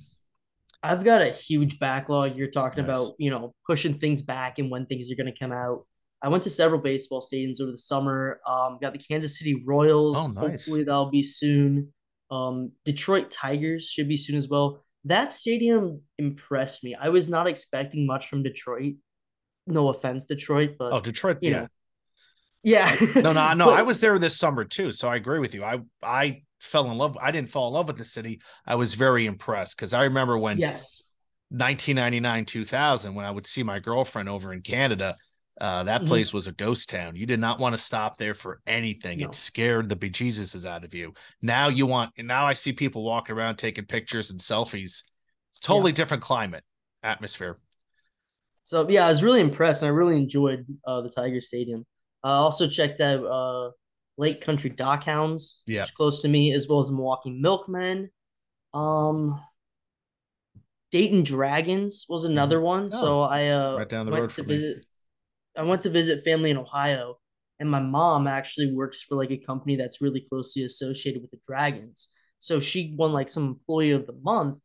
I've got a huge backlog. You're talking about, you know, pushing things back and when things are going to come out. I went to several baseball stadiums over the summer. Um, got the Kansas City Royals. Oh, nice. Hopefully that'll be soon. Um, Detroit Tigers should be soon as well. That stadium impressed me. I was not expecting much from Detroit. No offense, Detroit, but oh, Detroit, yeah. Know, Yeah. no, no, no. I was there this summer too, so I agree with you. I I fell in love. I didn't fall in love with the city. I was very impressed because I remember when yes 1999 2000 when I would see my girlfriend over in Canada. Uh, that mm-hmm. place was a ghost town. You did not want to stop there for anything. No. It scared the bejesuses out of you. Now you want. Now I see people walking around taking pictures and selfies. It's totally yeah. different climate atmosphere. So yeah, I was really impressed, and I really enjoyed uh, the Tiger Stadium. I also checked out uh, Lake Country Dockhounds, yeah, close to me, as well as the Milwaukee Milkmen. Um, Dayton Dragons was another mm-hmm. one. Oh, so I uh, right down the road to visit. I went to visit family in Ohio, and my mom actually works for like a company that's really closely associated with the Dragons. So she won like some employee of the month,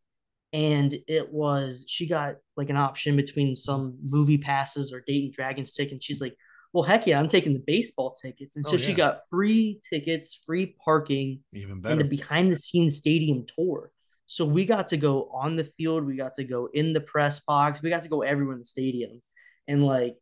and it was she got like an option between some movie passes or Dayton Dragons tickets. And she's like, well, heck yeah, I'm taking the baseball tickets. And so oh, yeah. she got free tickets, free parking, even better, and a behind the scenes stadium tour. So we got to go on the field, we got to go in the press box, we got to go everywhere in the stadium. And like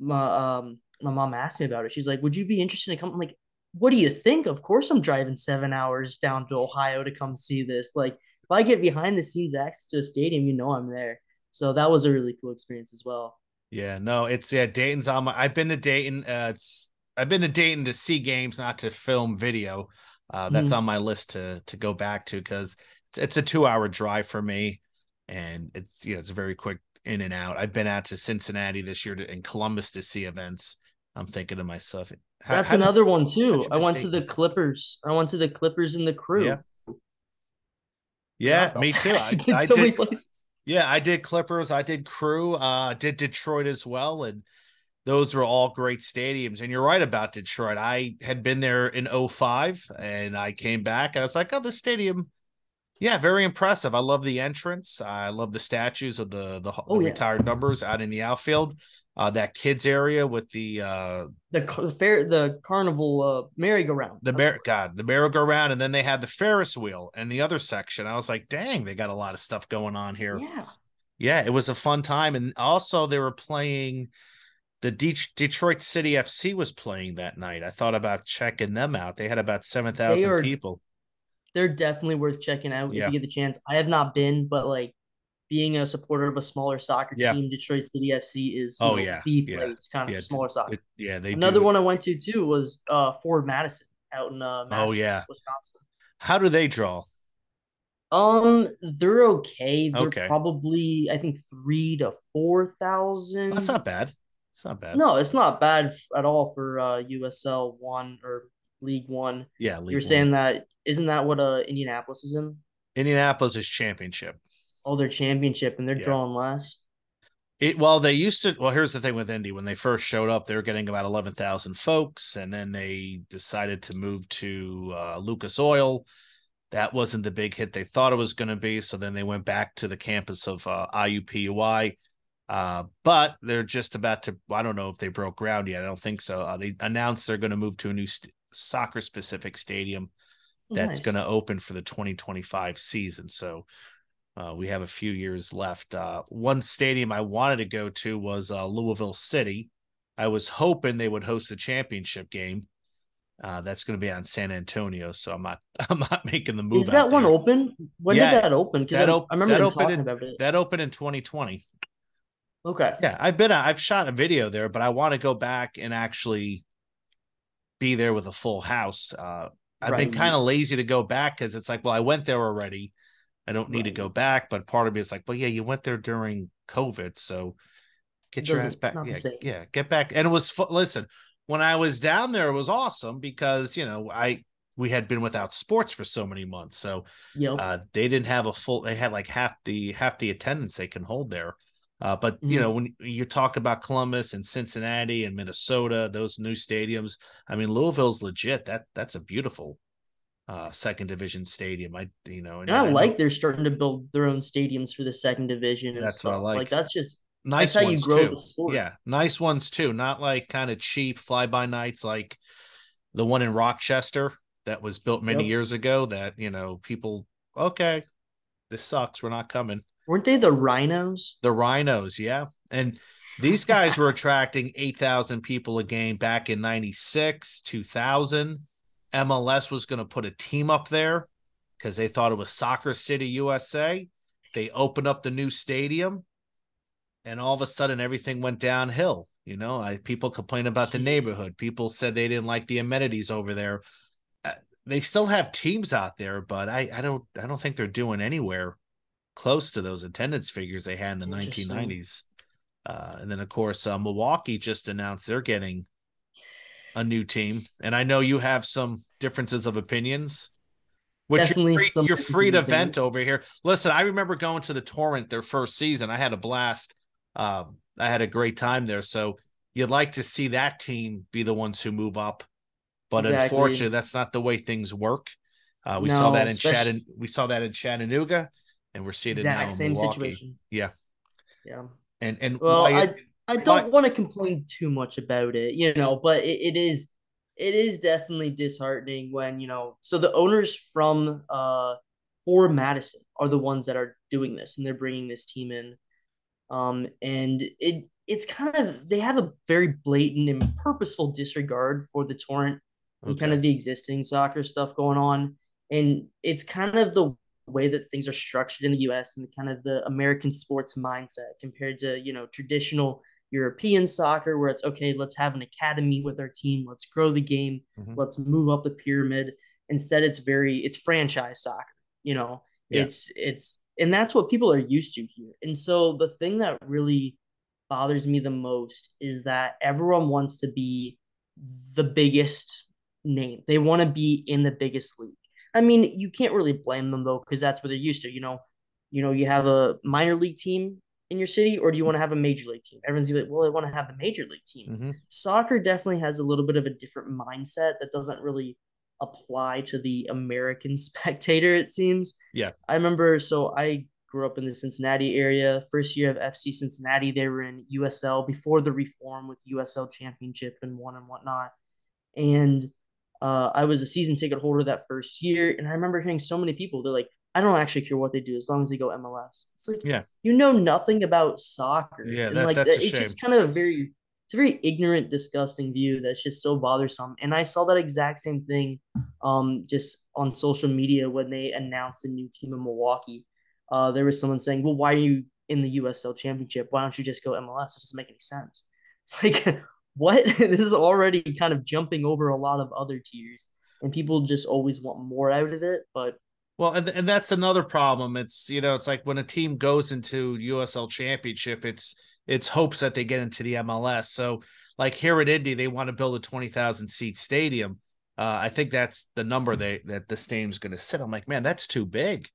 my um my mom asked me about it. She's like, Would you be interested in coming? I'm like, what do you think? Of course I'm driving seven hours down to Ohio to come see this. Like if I get behind the scenes access to a stadium, you know I'm there. So that was a really cool experience as well. Yeah, no, it's yeah, Dayton's on my I've been to Dayton. Uh, it's I've been to Dayton to see games, not to film video. Uh, that's mm. on my list to to go back to because it's, it's, a two hour drive for me, and it's you know it's a very quick in and out. I've been out to Cincinnati this year to, in Columbus to see events. I'm thinking to myself, how, that's how another did, one too. I went to the Clippers. I went to the Clippers and the Crew. Yeah, yeah me too. I, I so did, many places. Yeah, I did Clippers. I did Crew. Uh, did Detroit as well, and those were all great stadiums. And you're right about Detroit. I had been there in 05 and I came back and I was like, oh, the stadium. Yeah, very impressive. I love the entrance. I love the statues of the the, oh, the yeah. retired numbers out in the outfield. Uh, that kids area with the uh the, the fair the carnival uh merry-go-round. The mer- God, the merry-go-round, and then they had the Ferris wheel and the other section. I was like, dang, they got a lot of stuff going on here. Yeah, yeah, it was a fun time, and also they were playing the De- Detroit City FC was playing that night. I thought about checking them out. They had about seven thousand people. They're definitely worth checking out yeah. if you get the chance. I have not been, but like being a supporter of a smaller soccer yeah. team, Detroit City FC is oh know, yeah the place yeah. kind of yeah. smaller soccer. It, yeah, they another do. one I went to too was uh Forward Madison out in uh Madison, oh yeah Wisconsin. How do they draw? Um, they're okay. They're okay. probably I think three to four thousand. That's not bad. It's not bad. No, it's not bad at all for uh, USL one or League One. Yeah, League you're one. saying that isn't that what uh Indianapolis is in? Indianapolis is championship. Oh, they're championship and they're yeah. drawing less. It well, they used to. Well, here's the thing with Indy: when they first showed up, they were getting about eleven thousand folks, and then they decided to move to uh, Lucas Oil. That wasn't the big hit they thought it was going to be, so then they went back to the campus of uh, IUPUI uh, but they're just about to. I don't know if they broke ground yet. I don't think so. Uh, they announced they're going to move to a new st- soccer specific stadium that's nice. going to open for the 2025 season. So uh, we have a few years left. Uh, one stadium I wanted to go to was uh, Louisville City. I was hoping they would host the championship game. Uh, that's going to be on San Antonio, so I'm not. I'm not making the move. Is that one open? When yeah, did that open? Because I, op- I, remember that talking in, about it. That opened in 2020. Okay. Yeah, I've been I've shot a video there, but I want to go back and actually be there with a full house. Uh, I've right. been kind of lazy to go back because it's like, well, I went there already. I don't need right. to go back. But part of me is like, well, yeah, you went there during COVID, so get your ass back. Yeah, yeah, get back. And it was listen. When I was down there, it was awesome because you know I we had been without sports for so many months, so yep. uh, they didn't have a full. They had like half the half the attendance they can hold there. Uh, but you mm-hmm. know, when you talk about Columbus and Cincinnati and Minnesota, those new stadiums, I mean, Louisville's legit. That that's a beautiful uh, second division stadium. I you know, and, and I, I like know, they're starting to build their own stadiums for the second division. that's stuff. what I like. Like that's just nice that's ones too. Yeah, nice ones too. Not like kind of cheap fly by nights like the one in Rochester that was built many yep. years ago. That you know, people okay, this sucks. We're not coming Weren't they the Rhinos? The Rhinos, yeah. And these guys were attracting 8,000 people a game back in 96, 2000. MLS was going to put a team up there because they thought it was Soccer City, USA. They opened up the new stadium, and all of a sudden everything went downhill. You know, I, people complained about the neighborhood. People said they didn't like the amenities over there. Uh, they still have teams out there, but I, I don't I don't think they're doing anywhere close to those attendance figures they had in the 1990s. Uh, and then of course uh, Milwaukee just announced they're getting a new team, and I know you have some differences of opinions. Which Definitely you're free, you're free to vent over here. Listen, I remember going to the Torrent their first season. I had a blast. Um, I had a great time there. So you'd like to see that team be the ones who move up, but exactly. unfortunately, that's not the way things work. Uh, we no, saw that in Chattanooga. We saw that in Chattanooga, and we're seeing exact, it now in same Milwaukee. situation. Yeah, yeah. And and well, I I don't want to complain too much about it, you know, but it, it is it is definitely disheartening when you know. So the owners from uh for Madison are the ones that are doing this, and they're bringing this team in. Um, and it it's kind of they have a very blatant and purposeful disregard for the torrent and kind of the existing soccer stuff going on. And it's kind of the way that things are structured in the US and kind of the American sports mindset compared to, you know, traditional European soccer where it's okay, let's have an academy with our team, let's grow the game, mm-hmm. let's move up the pyramid. Instead, it's very it's franchise soccer, you know. Yeah. It's it's and that's what people are used to here. And so the thing that really bothers me the most is that everyone wants to be the biggest name. They want to be in the biggest league. I mean, you can't really blame them though, because that's what they're used to. You know, you know, you have a minor league team in your city, or do you want to have a major league team? Everyone's like, well, I want to have the major league team. Mm-hmm. Soccer definitely has a little bit of a different mindset that doesn't really apply to the American spectator. It seems. Yeah, I remember. So I grew up in the Cincinnati area. First year of FC Cincinnati, they were in USL before the reform with USL Championship and one and whatnot. And uh, I was a season ticket holder that first year, and I remember hearing so many people. They're like, "I don't actually care what they do as long as they go MLS." It's like, yeah, you know nothing about soccer. Yeah, and that, like that's it's just kind of a very, it's a very ignorant, disgusting view that's just so bothersome. And I saw that exact same thing, um, just on social media when they announced a new team in Milwaukee. Uh, there was someone saying, "Well, why are you in the USL Championship? Why don't you just go MLS? It doesn't make any sense." It's like what? This is already kind of jumping over a lot of other tiers and people just always want more out of it but well and, and that's another problem. It's you know it's like when a team goes into usl championship it's it's hopes that they get into the mls so like here at indy they want to build a 20000 seat stadium. Uh, i think that's the number they that the stadium's going to sit. I'm like man that's too big.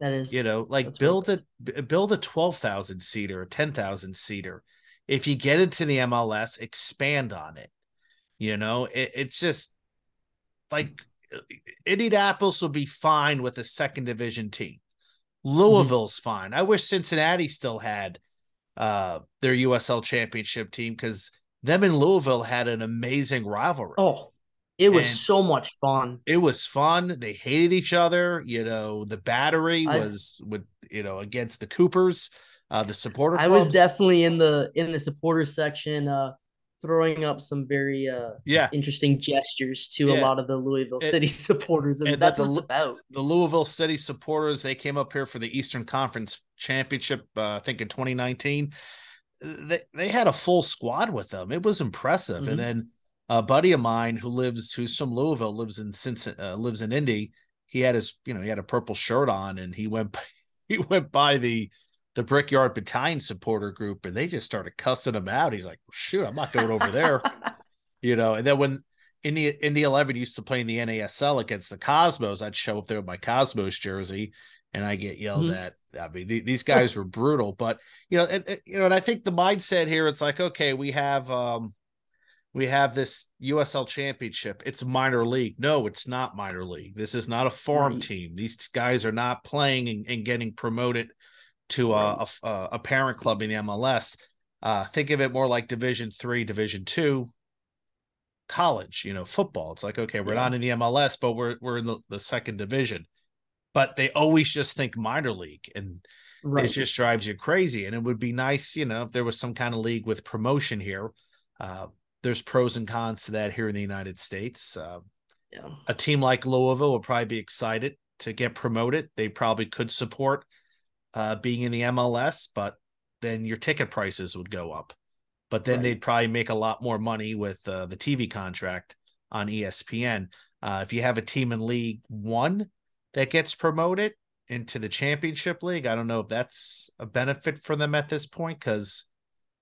That is. You know like build a build a 12000 seater a 10000 seater if you get into the MLS, expand on it. You know, it, it's just like Indianapolis will be fine with a second division team. Louisville's mm-hmm. fine. I wish Cincinnati still had uh, their USL championship team because them and Louisville had an amazing rivalry. Oh, it was and so much fun. It was fun. They hated each other. You know, the battery I, was with you know against the Coopers uh, the supporter. Clubs. I was definitely in the in the supporter section, uh, throwing up some very uh, yeah interesting gestures to yeah. a lot of the Louisville it, City supporters, and, and that's the, what it's about. The Louisville City supporters they came up here for the Eastern Conference Championship, uh, I think in 2019. They they had a full squad with them. It was impressive, mm-hmm. and then a buddy of mine who lives who's from Louisville lives in Cincinnati, uh, lives in Indy. He had his you know he had a purple shirt on, and he went he went by the the Brickyard Battalion supporter group, and they just started cussing him out. He's like, "Shoot, I'm not going over there," you know. And then when Indy Indy Eleven used to play in the NASL against the Cosmos, I'd show up there with my Cosmos jersey, and I get yelled mm-hmm. at. I mean, th- these guys were brutal, but you know, and, you know, and I think the mindset here, it's like, okay, we have um, we have this USL championship. It's minor league. No, it's not minor league. This is not a farm right. team. These guys are not playing and, and getting promoted to a, a, a parent club in the MLS. Uh, think of it more like Division Three, Division Two, college. You know, football. It's like okay, we're yeah. not in the MLS, but we're we're in the, the second division. But they always just think minor league, and Right. It just drives you crazy. And it would be nice, you know, if there was some kind of league with promotion here. Uh, there's pros and cons to that here in the United States. Uh, yeah. A team like Louisville would probably be excited to get promoted. They probably could support uh, being in the MLS, but then your ticket prices would go up. But then right. they'd probably make a lot more money with uh, the TV contract on ESPN. Uh, if you have a team in League One that gets promoted into the Championship League, I don't know if that's a benefit for them at this point because.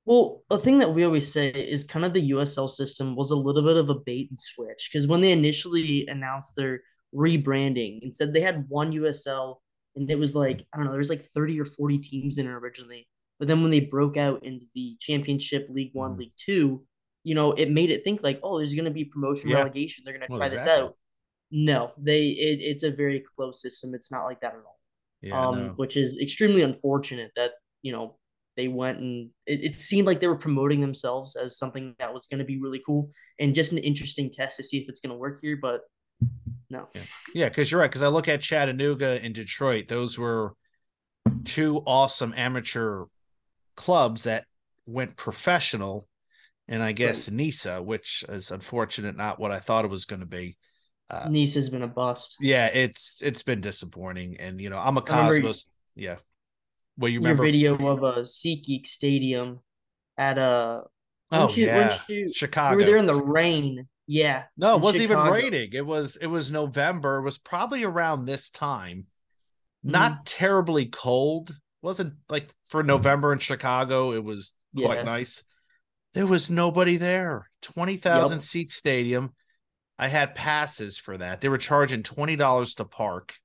Well, a thing that we always say is kind of the USL system was a little bit of a bait and switch because when they initially announced their rebranding and said they had one USL and it was like I don't know, there was like 30 or 40 teams in it originally. But then when they broke out into the championship League One, mm. League Two, you know, it made it think like, oh, there's gonna be promotion yeah. relegation. They're gonna well, try exactly. this out. No, they it, it's a very close system. It's not like that at all. Yeah, um, no. which is extremely unfortunate that, you know, they went and it, it seemed like they were promoting themselves as something that was going to be really cool and just an interesting test to see if it's going to work here. But no. Yeah, because you're right. Because I look at Chattanooga and Detroit; those were two awesome amateur clubs that went professional, and I guess right. NISA, which is unfortunate, not what I thought it was going to be. Uh, NISA's been a bust. Yeah, it's it's been disappointing, and you know I'm a Cosmos. yeah. Well, you remember your video of a SeatGeek Stadium at a. Oh you, yeah, you, Chicago. We were there in the rain yeah. No, it wasn't Chicago. even raining. It was it was November. It was probably around this time. Not mm. terribly cold. Wasn't like for November in Chicago, it was quite yeah. nice. There was nobody there. 20,000 yep. seat stadium. I had passes for that. They were charging $20 to park.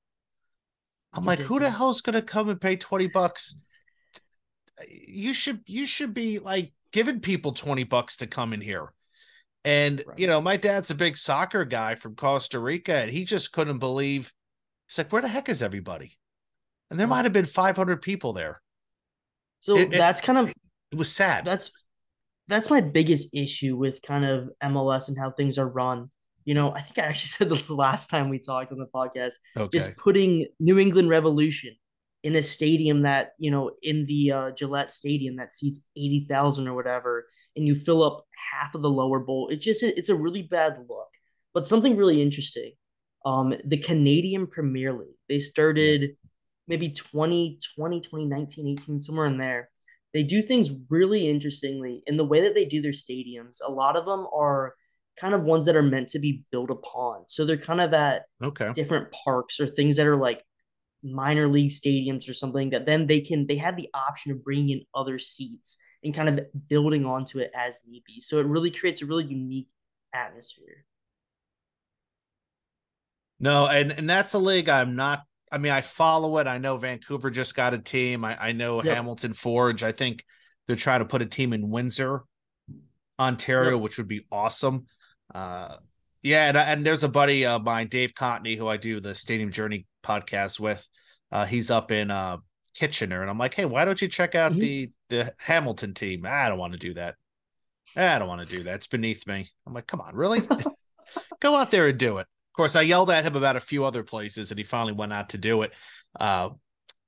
I'm like, who the hell's going to come and pay 20 bucks? You should you should be like giving people 20 bucks to come in here. And right. you know, my dad's a big soccer guy from Costa Rica, and he just couldn't believe. He's like, "Where the heck is everybody?" And there might have been 500 people there. So it, that's it, kind of it was sad. That's that's my biggest issue with kind of MLS and how things are run. You know, I think I actually said this last time we talked on the podcast. Okay. Just putting New England Revolution in a stadium that you know in the uh, Gillette Stadium that seats eighty thousand or whatever, and you fill up half of the lower bowl. It just it's a really bad look. But something really interesting. Um, the Canadian Premier League, they started maybe 2020, 2019, 18, somewhere in there. They do things really interestingly in the way that they do their stadiums. A lot of them are kind of ones that are meant to be built upon. So they're kind of at okay. different parks or things that are like minor league stadiums or something that then they can they have the option of bringing in other seats and kind of building onto it as need be. So it really creates a really unique atmosphere. No, and and that's a league I'm not. I mean, I follow it. I know Vancouver just got a team. I, I know yep. Hamilton Forge. I think they're trying to put a team in Windsor, Ontario, yep. which would be awesome. Uh, yeah, and, and there's a buddy of mine, Dave Cottenie, who I do the Stadium Journey podcast with. Uh, he's up in uh, Kitchener, and I'm like, hey, why don't you check out mm-hmm. the the Hamilton team? I don't want to do that. I don't want to do that. It's beneath me. I'm like, come on, really? Go out there and do it. Of course, I yelled at him about a few other places, and he finally went out to do it. Uh,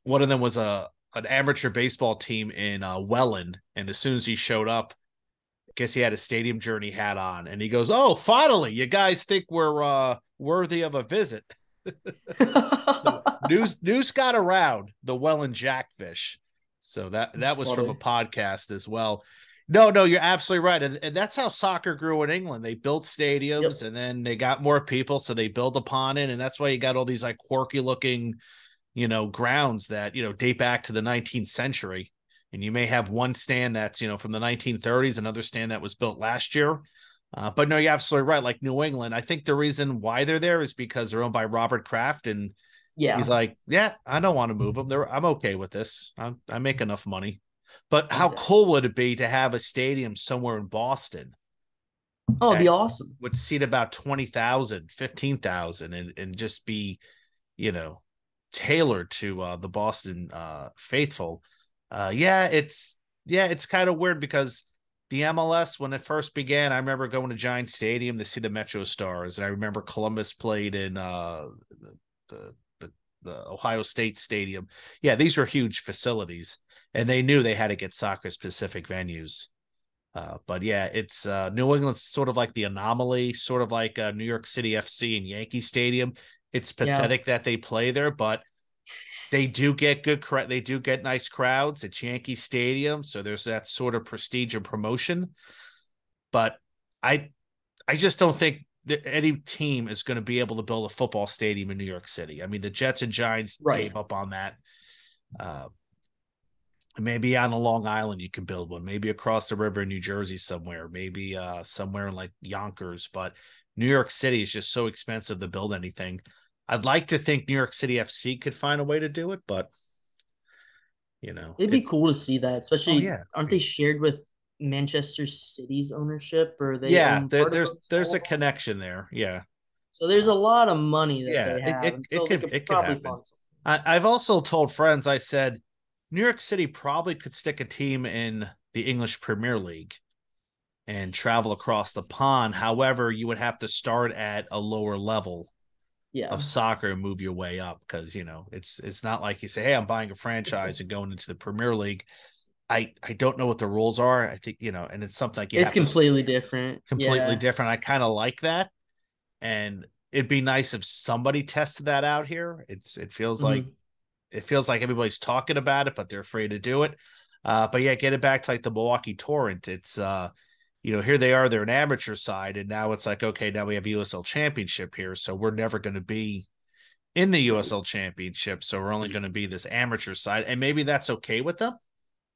one of them was a an amateur baseball team in uh, Welland, and as soon as he showed up, I guess he had a stadium journey hat on, and he goes, "Oh, finally, you guys think we're uh, worthy of a visit." news news got around the Welland Jackfish. So that that that's was funny. from a podcast as well. No, no, you're absolutely right. And, and that's how soccer grew in England. They built stadiums yep. and then they got more people, so they build upon it. And that's why you got all these like quirky looking, you know, grounds that, you know, date back to the 19th century. And you may have one stand that's, you know, from the 1930s, another stand that was built last year. Uh, but no, you're absolutely right. Like New England, I think the reason why they're there is because they're owned by Robert Kraft, and yeah, he's like, yeah, I don't want to move them. They're, I'm okay with this. I'm, I make enough money. But exactly. how cool would it be to have a stadium somewhere in Boston? Oh, it'd be awesome. Would seat about 20,000, 15,000 and, and just be, you know, tailored to uh, the Boston uh, faithful. Uh, yeah, it's yeah, it's kind of weird because the MLS when it first began, I remember going to Giant Stadium to see the Metro Stars, and I remember Columbus played in uh, the, the the Ohio State Stadium. Yeah, these were huge facilities, and they knew they had to get soccer specific venues. Uh, but yeah, it's uh, New England's sort of like the anomaly, sort of like uh, New York City FC and Yankee Stadium. It's pathetic yeah. that they play there, but they do get good they do get nice crowds. It's yankee stadium so there's that sort of prestige and promotion. But i i just don't think that any team is going to be able to build a football stadium in new york city. I mean the jets and giants right. gave up on that. Uh, maybe on a long island you can build one maybe across the river in new jersey somewhere maybe uh, somewhere like yonkers but new york city is just so expensive to build anything I'd like to think New York City FC could find a way to do it, but you know, it'd be cool to see that, especially. Oh, yeah. Aren't they shared with Manchester City's ownership, or they? Yeah, there, there's there's a connection there. Yeah. So there's a lot of money that yeah, they have. It, it, so it could, it could happen. I, I've also told friends. I said New York City probably could stick a team in the English Premier League and travel across the pond. However, you would have to start at a lower level yeah. of soccer and move your way up because you know it's it's not like you say hey i'm buying a franchise and going into the premier league. I i don't know what the rules are. I think you know and it's something like it's completely different. completely yeah. different. I kind of like that. And it'd be nice if somebody tested that out here. It's it feels mm-hmm. like it feels like everybody's talking about it but they're afraid to do it. Uh but yeah get it back to like the milwaukee torrent. It's uh you know, here they are, they're an amateur side, and now it's like, okay, now we have USL championship here. So we're never going to be in the USL championship. So we're only going to be this amateur side. And maybe that's okay with them.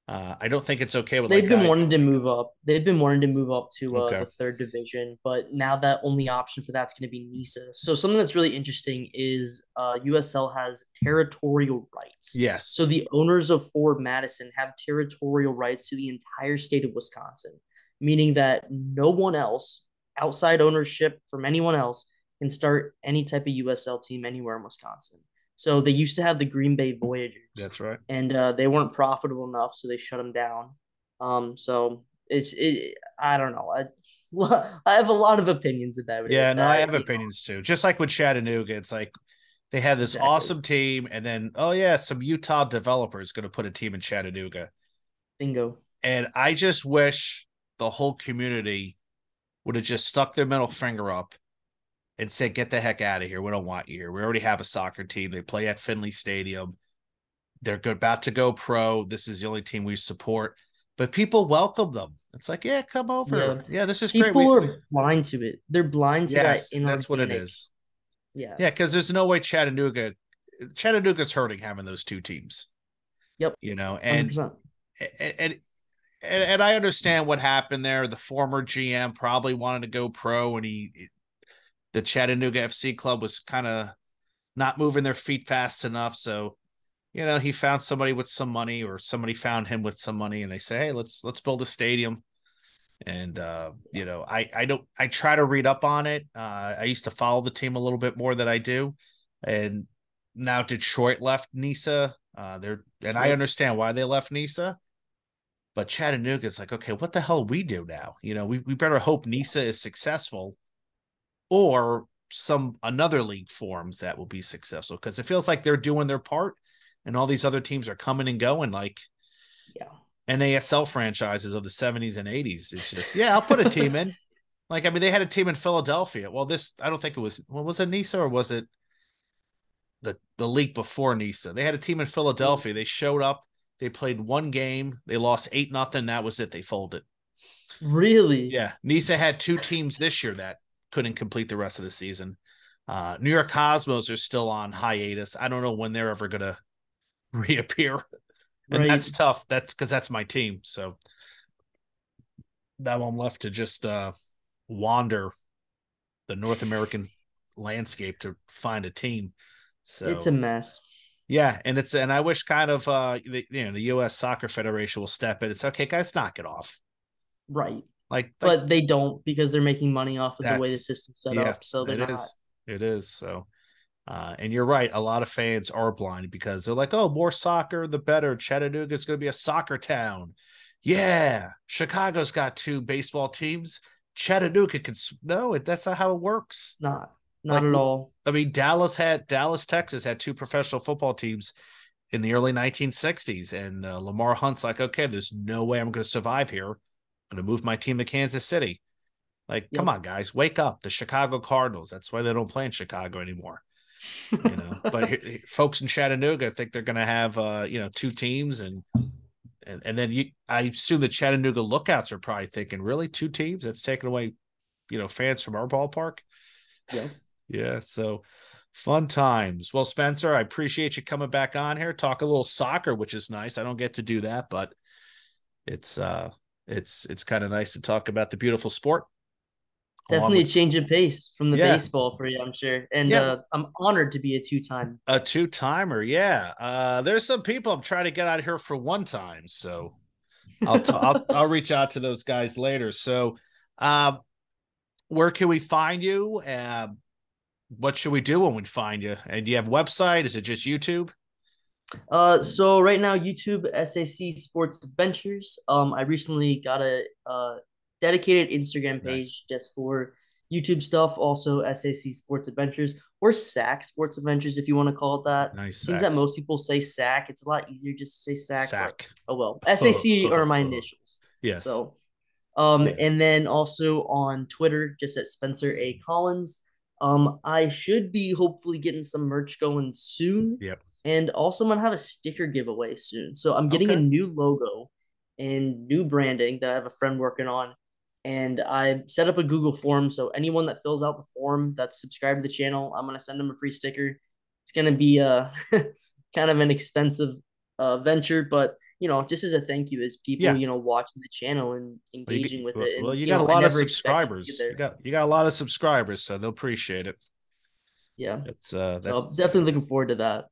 Uh, I don't think it's okay with. They've like been wanting to move up. They've been wanting to move up to uh, okay. the third division, but now that only option for that's going to be NISA. So something that's really interesting is uh, USL has territorial rights. Yes. So the owners of Forward Madison have territorial rights to the entire state of Wisconsin meaning that no one else outside ownership from anyone else can start any type of USL team anywhere in Wisconsin. So they used to have the Green Bay Voyagers. That's right. And uh, they weren't profitable enough, so they shut them down. Um, so it's it. I don't know. I I have a lot of opinions about it. Yeah, no, I have opinions know. too. Just like with Chattanooga, it's like they had this exactly. awesome team, and then oh yeah, some Utah developers going to put a team in Chattanooga. Bingo. And I just wish the whole community would have just stuck their middle finger up and said, "Get the heck out of here. We don't want you here. We already have a soccer team. They play at Finley Stadium. They're about to go pro. This is the only team we support." But people welcome them. It's like, yeah, come over. Yeah, yeah this is people great. People are blind to it. They're blind to yes, that. That's what it is. Yeah, yeah, because there's no way Chattanooga, Chattanooga's hurting having those two teams. Yep. You know, and 100%. and, and and, I understand what happened there. The former GM probably wanted to go pro, and he, the Chattanooga FC club was kind of not moving their feet fast enough. So, you know, he found somebody with some money, or somebody found him with some money, and they say, "Hey, let's let's build a stadium." And uh, you know, I I don't I try to read up on it. Uh, I used to follow the team a little bit more than I do, and now Detroit left NISA. Uh, they're and I understand why they left NISA but Chattanooga is like, okay, what the hell we do now? You know, we, we better hope NISA is successful or some another league forms that will be successful because it feels like they're doing their part and all these other teams are coming and going like yeah NASL franchises of the 70s and 80s. It's just, yeah, I'll put a team in. Like, I mean, they had a team in Philadelphia. Well, this, I don't think it was, well, was it NISA or was it the, the league before NISA? They had a team in Philadelphia. They showed up they played one game. They lost eight nothing. That was it. They folded. Really? Yeah. Nisa had two teams this year that couldn't complete the rest of the season. Uh, New York Cosmos are still on hiatus. I don't know when they're ever gonna reappear. And right. that's tough. That's because that's my team. So now I'm left to just uh, wander the North American landscape to find a team. So it's a mess. Yeah, and it's and I wish kind of uh the, you know the U.S. Soccer Federation will step in. It's okay, guys, knock it off. Right. Like, but they don't because they're making money off of the way the system's set yeah, up. So they're it not. Is. It is so. Uh, and you're right. A lot of fans are blind because they're like, "Oh, more soccer, the better." Chattanooga is going to be a soccer town. Yeah, Chicago's got two baseball teams. Chattanooga can no, that's not how it works. It's not. Not like, at all. I mean, Dallas had Dallas, Texas had two professional football teams in the early 1960s, and uh, Lamar Hunt's like, okay, there's no way I'm going to survive here. I'm going to move my team to Kansas City. Like, yep. come on, guys, wake up. The Chicago Cardinals. That's why they don't play in Chicago anymore. You know, but folks in Chattanooga think they're going to have, uh, you know, two teams, and and and then you, I assume the Chattanooga Lookouts are probably thinking, really, two teams? That's taking away, you know, fans from our ballpark. Yeah. Yeah. So fun times. Well, Spencer, I appreciate you coming back on here, talk a little soccer, which is nice. I don't get to do that, but it's uh it's it's kind of nice to talk about the beautiful sport. Definitely with... a change of pace from the yeah. baseball for you, I'm sure. And yeah. uh, I'm honored to be a two-time. A two-timer, yeah. Uh there's some people I'm trying to get out here for one time, so I'll t- I'll I'll reach out to those guys later. So, uh, where can we find you? Uh, what should we do when we find you? And do you have a website? Is it just YouTube? Uh, so right now YouTube SAC Sports Adventures. Um, I recently got a uh dedicated Instagram page nice. just for YouTube stuff. Also SAC Sports Adventures or SAC Sports Adventures if you want to call it that. Nice. Seems that most people say SAC. It's a lot easier just to say SAC. SAC. oh well, SAC are my initials. Yes. So, um, yeah. and then also on Twitter, just at Spencer A Collins. Um, I should be hopefully getting some merch going soon. Yep. And also, I'm gonna have a sticker giveaway soon. So I'm getting okay. a new logo and new branding that I have a friend working on. And I set up a Google form. So anyone that fills out the form that's subscribed to the channel, I'm gonna send them a free sticker. It's gonna be a kind of an expensive uh, venture, but you know, just as a thank you, as people yeah. you know watching the channel and engaging well, with it. And, well, you, you got know, a lot of subscribers. You got you got a lot of subscribers, so they'll appreciate it. Yeah, it's uh, that's so definitely looking forward to that.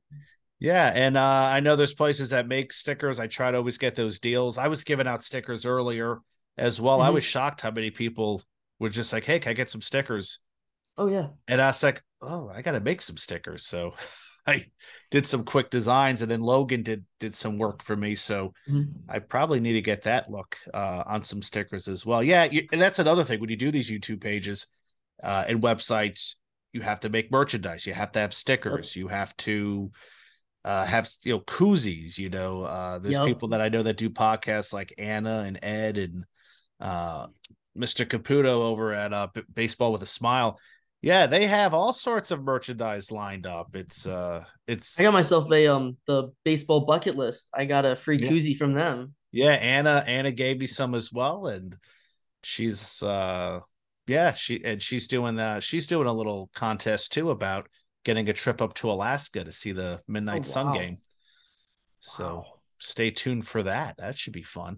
Yeah, and uh, I know there's places that make stickers. I try to always get those deals. I was giving out stickers earlier as well. Mm-hmm. I was shocked how many people were just like, "Hey, can I get some stickers?" Oh yeah, and I was like, "Oh, I got to make some stickers." So I did some quick designs, and then Logan did did some work for me. So mm-hmm. I probably need to get that look uh, on some stickers as well. Yeah, you, and that's another thing when you do these YouTube pages uh, and websites, you have to make merchandise. You have to have stickers. You have to uh, have you know koozies. You know, uh, there's yep. people that I know that do podcasts like Anna and Ed and uh, Mr. Caputo over at uh, Baseball with a Smile yeah, they have all sorts of merchandise lined up. It's uh it's I got myself a um the baseball bucket list. I got a free yeah. koozie from them. Yeah, Anna Anna gave me some as well and she's uh yeah, she and she's doing that she's doing a little contest too about getting a trip up to Alaska to see the Midnight oh, wow. Sun game. So wow. stay tuned for that. That should be fun.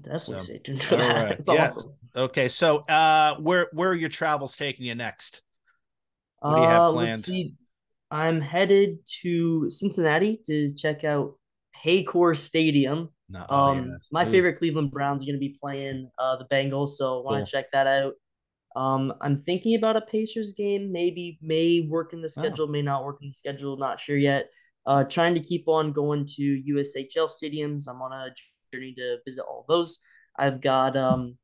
Definitely so, stay tuned for that. Right. It's awesome. Okay, so uh, where where are your travels taking you next? What do you have uh, planned? See. I'm headed to Cincinnati to check out Paycor Stadium. No, oh, um, yeah. my Ooh. favorite Cleveland Browns are going to be playing uh, the Bengals, so I want to cool. check that out. Um, I'm thinking about a Pacers game. Maybe may work in the oh. schedule, oh. may not work in the schedule. Not sure yet. Uh, trying to keep on going to USHL stadiums. I'm on a journey to visit all those. I've got um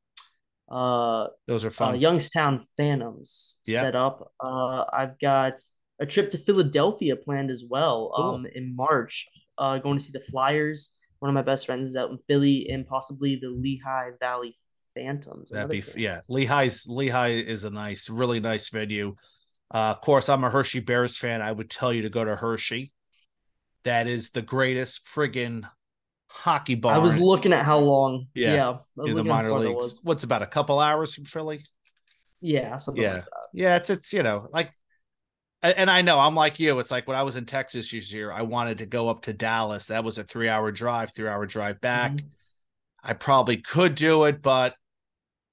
uh those are fun. Uh, Youngstown Phantoms yeah. set up. Uh I've got a trip to Philadelphia planned as well um in March. Uh going to see the Flyers. One of my best friends is out in Philly and possibly the Lehigh Valley Phantoms. That'd be thing. yeah. Lehigh's Lehigh is a nice, really nice venue. Uh, of course, I'm a Hershey Bears fan. I would tell you to go to Hershey. That is the greatest friggin' hockey ball. I was looking at how long. Yeah, yeah in the minor leagues. What's about a couple hours from Philly? Yeah, something yeah. like that. Yeah, it's it's you know like, and I know I'm like you. It's like when I was in Texas this year, I wanted to go up to Dallas. That was a three hour drive, three hour drive back. Mm-hmm. I probably could do it, but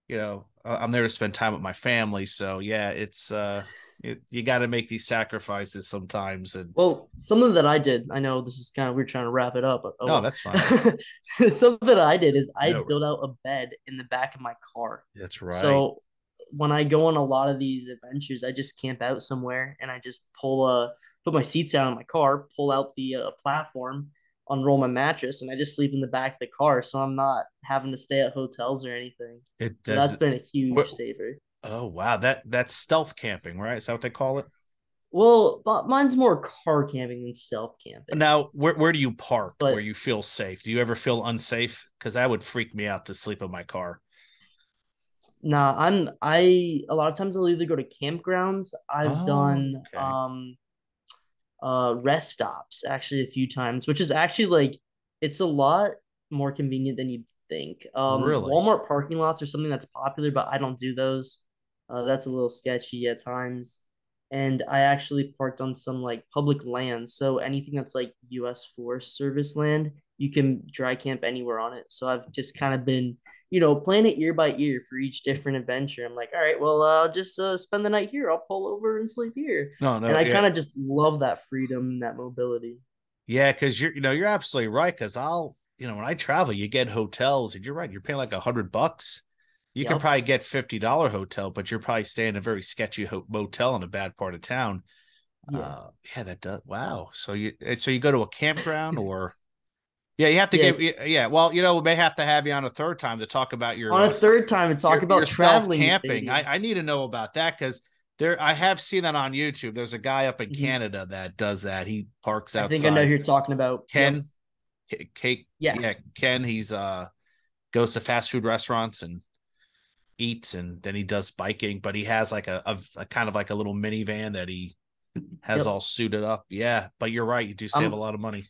you know I'm there to spend time with my family. So yeah, it's uh it, you got to make these sacrifices sometimes. And well, something that I did, I know this is kind of we're trying to wrap it up. But, oh, no, that's fine. something that I did is I no built out a bed in the back of my car. That's right. So when I go on a lot of these adventures, I just camp out somewhere and I just pull a put my seats out in my car, pull out the uh, platform, unroll my mattress, and I just sleep in the back of the car, so I'm not having to stay at hotels or anything. It so that's been a huge saver. Oh wow, that that's stealth camping, right? Is that what they call it? Well, but mine's more car camping than stealth camping. Now, where where do you park But- where you feel safe? Do you ever feel unsafe? Because that would freak me out to sleep in my car. Nah, I'm I a lot of times I'll either go to campgrounds. I've Oh, done okay. um uh rest stops actually a few times, which is actually like it's a lot more convenient than you'd think. Um Really? Walmart parking lots are something that's popular, but I don't do those. Uh that's a little sketchy at times. And I actually parked on some like public land. So anything that's like US Forest Service land, you can dry camp anywhere on it. So I've just kind of been you know, plan it year by year for each different adventure. I'm like, all right, well, uh, just uh, spend the night here. I'll pull over and sleep here. No, no, and I yeah. kind of just love that freedom that mobility. Yeah, because you're you know you're absolutely right. Because I'll you know when I travel, you get hotels, and you're right. You're paying like a hundred bucks. You can Yep. probably get fifty dollar hotel, but you're probably staying in a very sketchy ho- motel in a bad part of town. Yeah. Uh, yeah, that does. Wow. So you eh, so you go to a campground or yeah, you have to Yeah. get yeah. Well, you know, we may have to have you on a third time to talk about your on uh, a third time and talk your- about your traveling camping. I. I need to know about that because there I have seen that on YouTube. There's a guy up in Mhm. Canada that does that. He parks I outside. think I know who you're talking about. Ken, Yep. K- Kate, Yeah. yeah, Ken. He's uh goes to fast food restaurants and eats, and then he does biking. But he has like a, a, a kind of like a little minivan that he has Yep. all suited up. Yeah, but you're right. You do save I'm- a lot of money.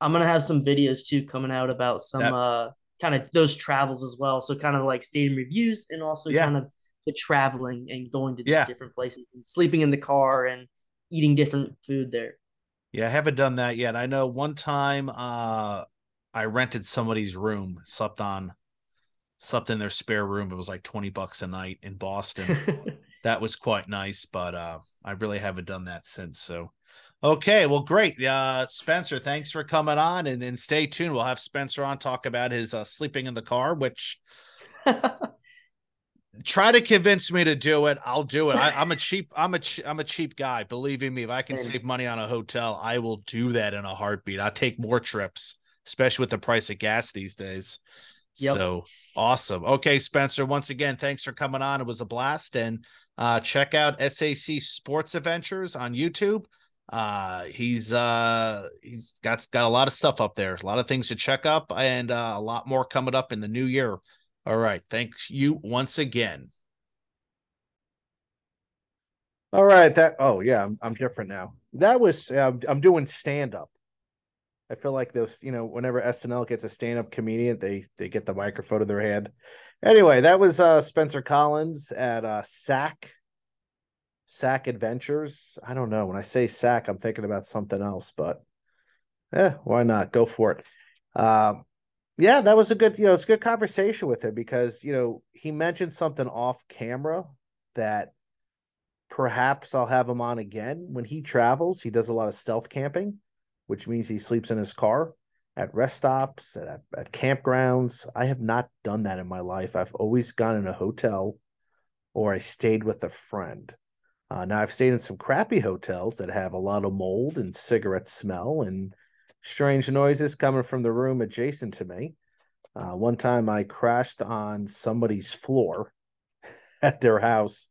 I'm gonna have some videos too coming out about some That- uh kind of those travels as well. So kind of like stadium reviews and also Yeah. kind of the traveling and going to these Yeah. different places and sleeping in the car and eating different food there. Yeah, I haven't done that yet. I know one time uh I rented somebody's room, slept on slept in their spare room. It was like 20 bucks a night in Boston. that was quite nice, but uh I really haven't done that since. So okay, well great. Uh Spencer, thanks for coming on and then stay tuned. We'll have Spencer on talk about his uh sleeping in the car, which try to convince me to do it. I'll do it. I, I'm a cheap. I'm a. Ch- I'm a cheap guy. Believe in me, if I can Same. save money on a hotel, I will do that in a heartbeat. I'll take more trips, especially with the price of gas these days. Yep. So awesome. Okay, Spencer. Once again, thanks for coming on. It was a blast. And uh, check out SAC Sports Adventures on YouTube. Uh, he's uh he's got got a lot of stuff up there, a lot of things to check up, and uh, a lot more coming up in the new year. All right. Thanks you once again. All right, that oh yeah, I'm I'm different now. That was uh, I'm doing stand up. I feel like those, you know, whenever SNL gets a stand up comedian, they they get the microphone in their hand. Anyway, that was uh Spencer Collins at uh SAC SAC Adventures. I don't know. When I say SAC, I'm thinking about something else, but eh, why not? Go for it. Um yeah, that was a good, you know, it's a good conversation with him because, you know, he mentioned something off camera that perhaps I'll have him on again when he travels. He does a lot of stealth camping, which means he sleeps in his car at rest stops, at, at campgrounds. I have not done that in my life. I've always gone in a hotel or I stayed with a friend. Uh, now, I've stayed in some crappy hotels that have a lot of mold and cigarette smell and strange noises coming from the room adjacent to me. Uh, one time I crashed on somebody's floor at their house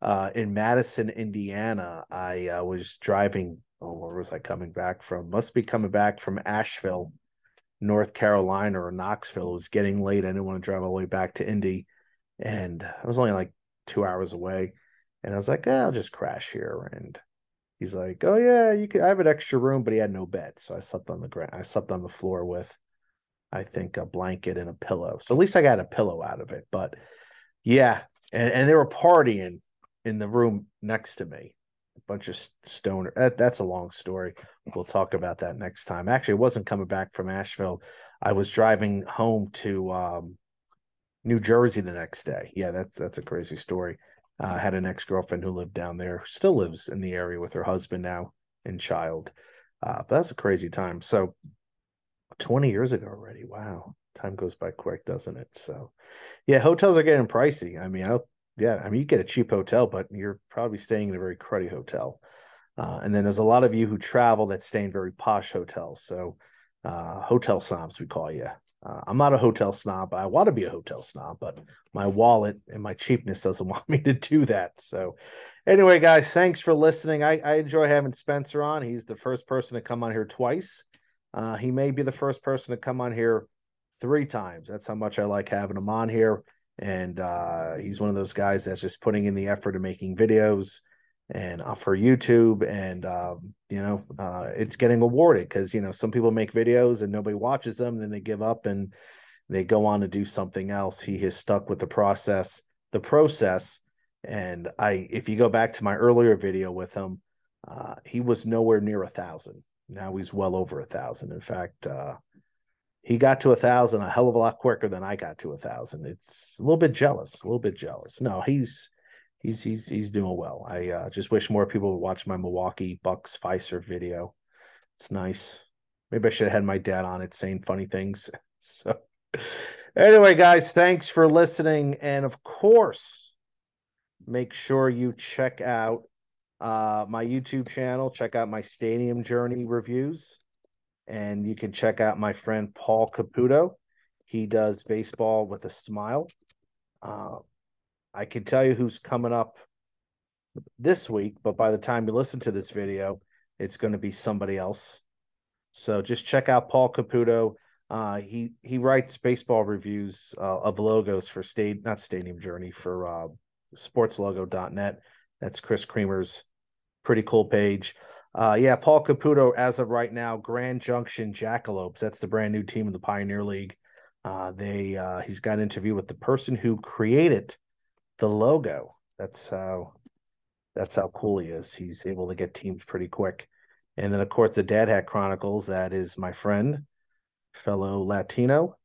uh, in Madison, Indiana. I uh, was driving. Oh, where was I coming back from? Must be coming back from Asheville, North Carolina, or Knoxville. It was getting late. I didn't want to drive all the way back to Indy, and I was only like two hours away. And I was like, eh, I'll just crash here. And he's like, Oh yeah, you could. I have an extra room, but he had no bed, so I slept on the ground. I slept on the floor with, I think, a blanket and a pillow. So at least I got a pillow out of it. But yeah, and, and they were partying in the room next to me. A bunch of stoner. That, that's a long story. We'll talk about that next time. Actually, I wasn't coming back from Asheville. I was driving home to um, New Jersey the next day. Yeah, that's that's a crazy story. Uh, I had an ex girlfriend who lived down there, still lives in the area with her husband now and child. Uh, but that's a crazy time. So 20 years ago already. Wow. Time goes by quick, doesn't it? So yeah, hotels are getting pricey. I mean, I yeah, I mean, you get a cheap hotel, but you're probably staying in a very cruddy hotel. Uh, and then there's a lot of you who travel that stay in very posh hotels. So uh, hotel snobs, we call you. Uh, I'm not a hotel snob. I want to be a hotel snob, but my wallet and my cheapness doesn't want me to do that. So, anyway, guys, thanks for listening. I, I enjoy having Spencer on. He's the first person to come on here twice. Uh, he may be the first person to come on here three times. That's how much I like having him on here. And uh, he's one of those guys that's just putting in the effort of making videos and uh, for YouTube, and um, you know, uh, it's getting awarded because you know some people make videos and nobody watches them, then they give up and they go on to do something else. He has stuck with the process, the process, and I. If you go back to my earlier video with him, uh, he was nowhere near a thousand. Now he's well over a thousand. In fact, he got to a thousand a hell of a lot quicker than I got to a thousand. It's a little bit jealous, a little bit jealous. No, he's he's he's he's doing well. I uh, just wish more people would watch my Milwaukee Bucks Fiserv video. It's nice. Maybe I should have had my dad on it saying funny things. So anyway, guys, thanks for listening, and of course, make sure you check out uh, my YouTube channel. Check out my Stadium Journey reviews, and you can check out my friend Paul Caputo. He does baseball with a smile. Uh, I can tell you who's coming up this week, but by the time you listen to this video, it's going to be somebody else. So just check out Paul Caputo. Uh, he he writes baseball reviews uh, of logos for state not Stadium Journey for uh, sportslogo.net. That's Chris Creamer's pretty cool page. Uh, yeah, Paul Caputo, as of right now, Grand Junction Jackalopes. That's the brand new team in the Pioneer League. Uh, they uh, he's got an interview with the person who created the logo. That's how that's how cool he is. He's able to get teams pretty quick. And then of course the Dad Hat Chronicles, that is my friend, fellow Latino,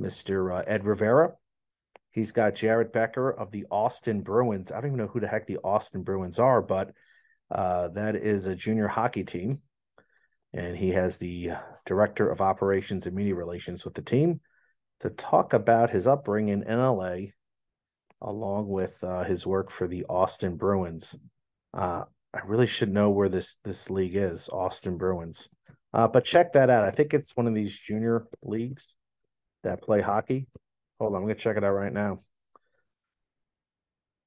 Mr. Uh, Ed Rivera. He's got Jared Becker of the Austin Bruins. I don't even know who the heck the Austin Bruins are, but uh, that is a junior hockey team. And he has the director of operations and media relations with the team to talk about his upbringing in LA along with uh, his work for the Austin Bruins. Uh, I really should know where this this league is, Austin Bruins. Uh, but check that out. I think it's one of these junior leagues that play hockey. Hold on, I'm gonna check it out right now.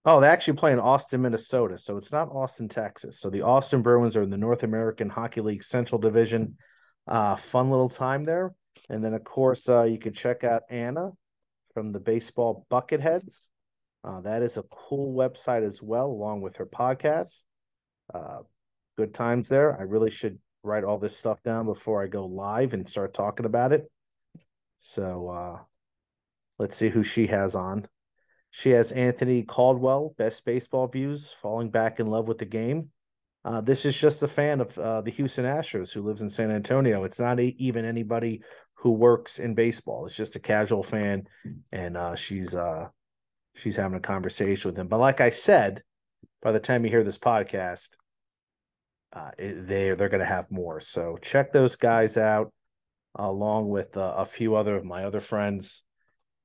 Oh, they actually play in Austin, Minnesota. So it's not Austin, Texas. So the Austin Bruins are in the North American Hockey League Central Division. Uh, fun little time there. And then, of course, uh, you can check out Anna from the Baseball Bucketheads. Uh, that is a cool website as well, along with her podcast. Uh, good times there. I really should write all this stuff down before I go live and start talking about it. So uh, let's see who she has on. She has Anthony Caldwell, best baseball views, falling back in love with the game. Uh, this is just a fan of uh, the Houston Astros who lives in San Antonio. It's not a, even anybody who works in baseball. It's just a casual fan, and uh, she's uh, she's having a conversation with him. But like I said, by the time you hear this podcast, uh, it, they they're going to have more. So check those guys out, along with uh, a few other of my other friends,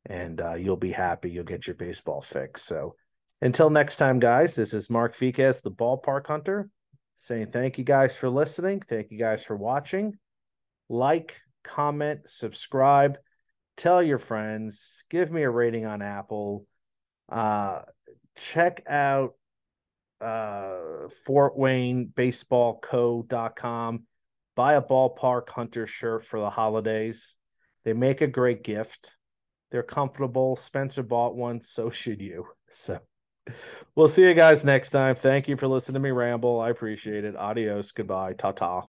and uh, you'll be happy. You'll get your baseball fix. So until next time, guys, this is Marc Viquez, the Ballpark Hunter, saying thank you guys for listening. Thank you guys for watching. Like, comment, subscribe, tell your friends, give me a rating on Apple uh, check out uh, Fort Wayne Baseball Co.com. Buy a ballpark hunter shirt for the holidays. They make a great gift. They're comfortable. Spencer bought one, so should you. So we'll see you guys next time. Thank you for listening to me ramble. I appreciate it. Adios. Goodbye. Ta ta.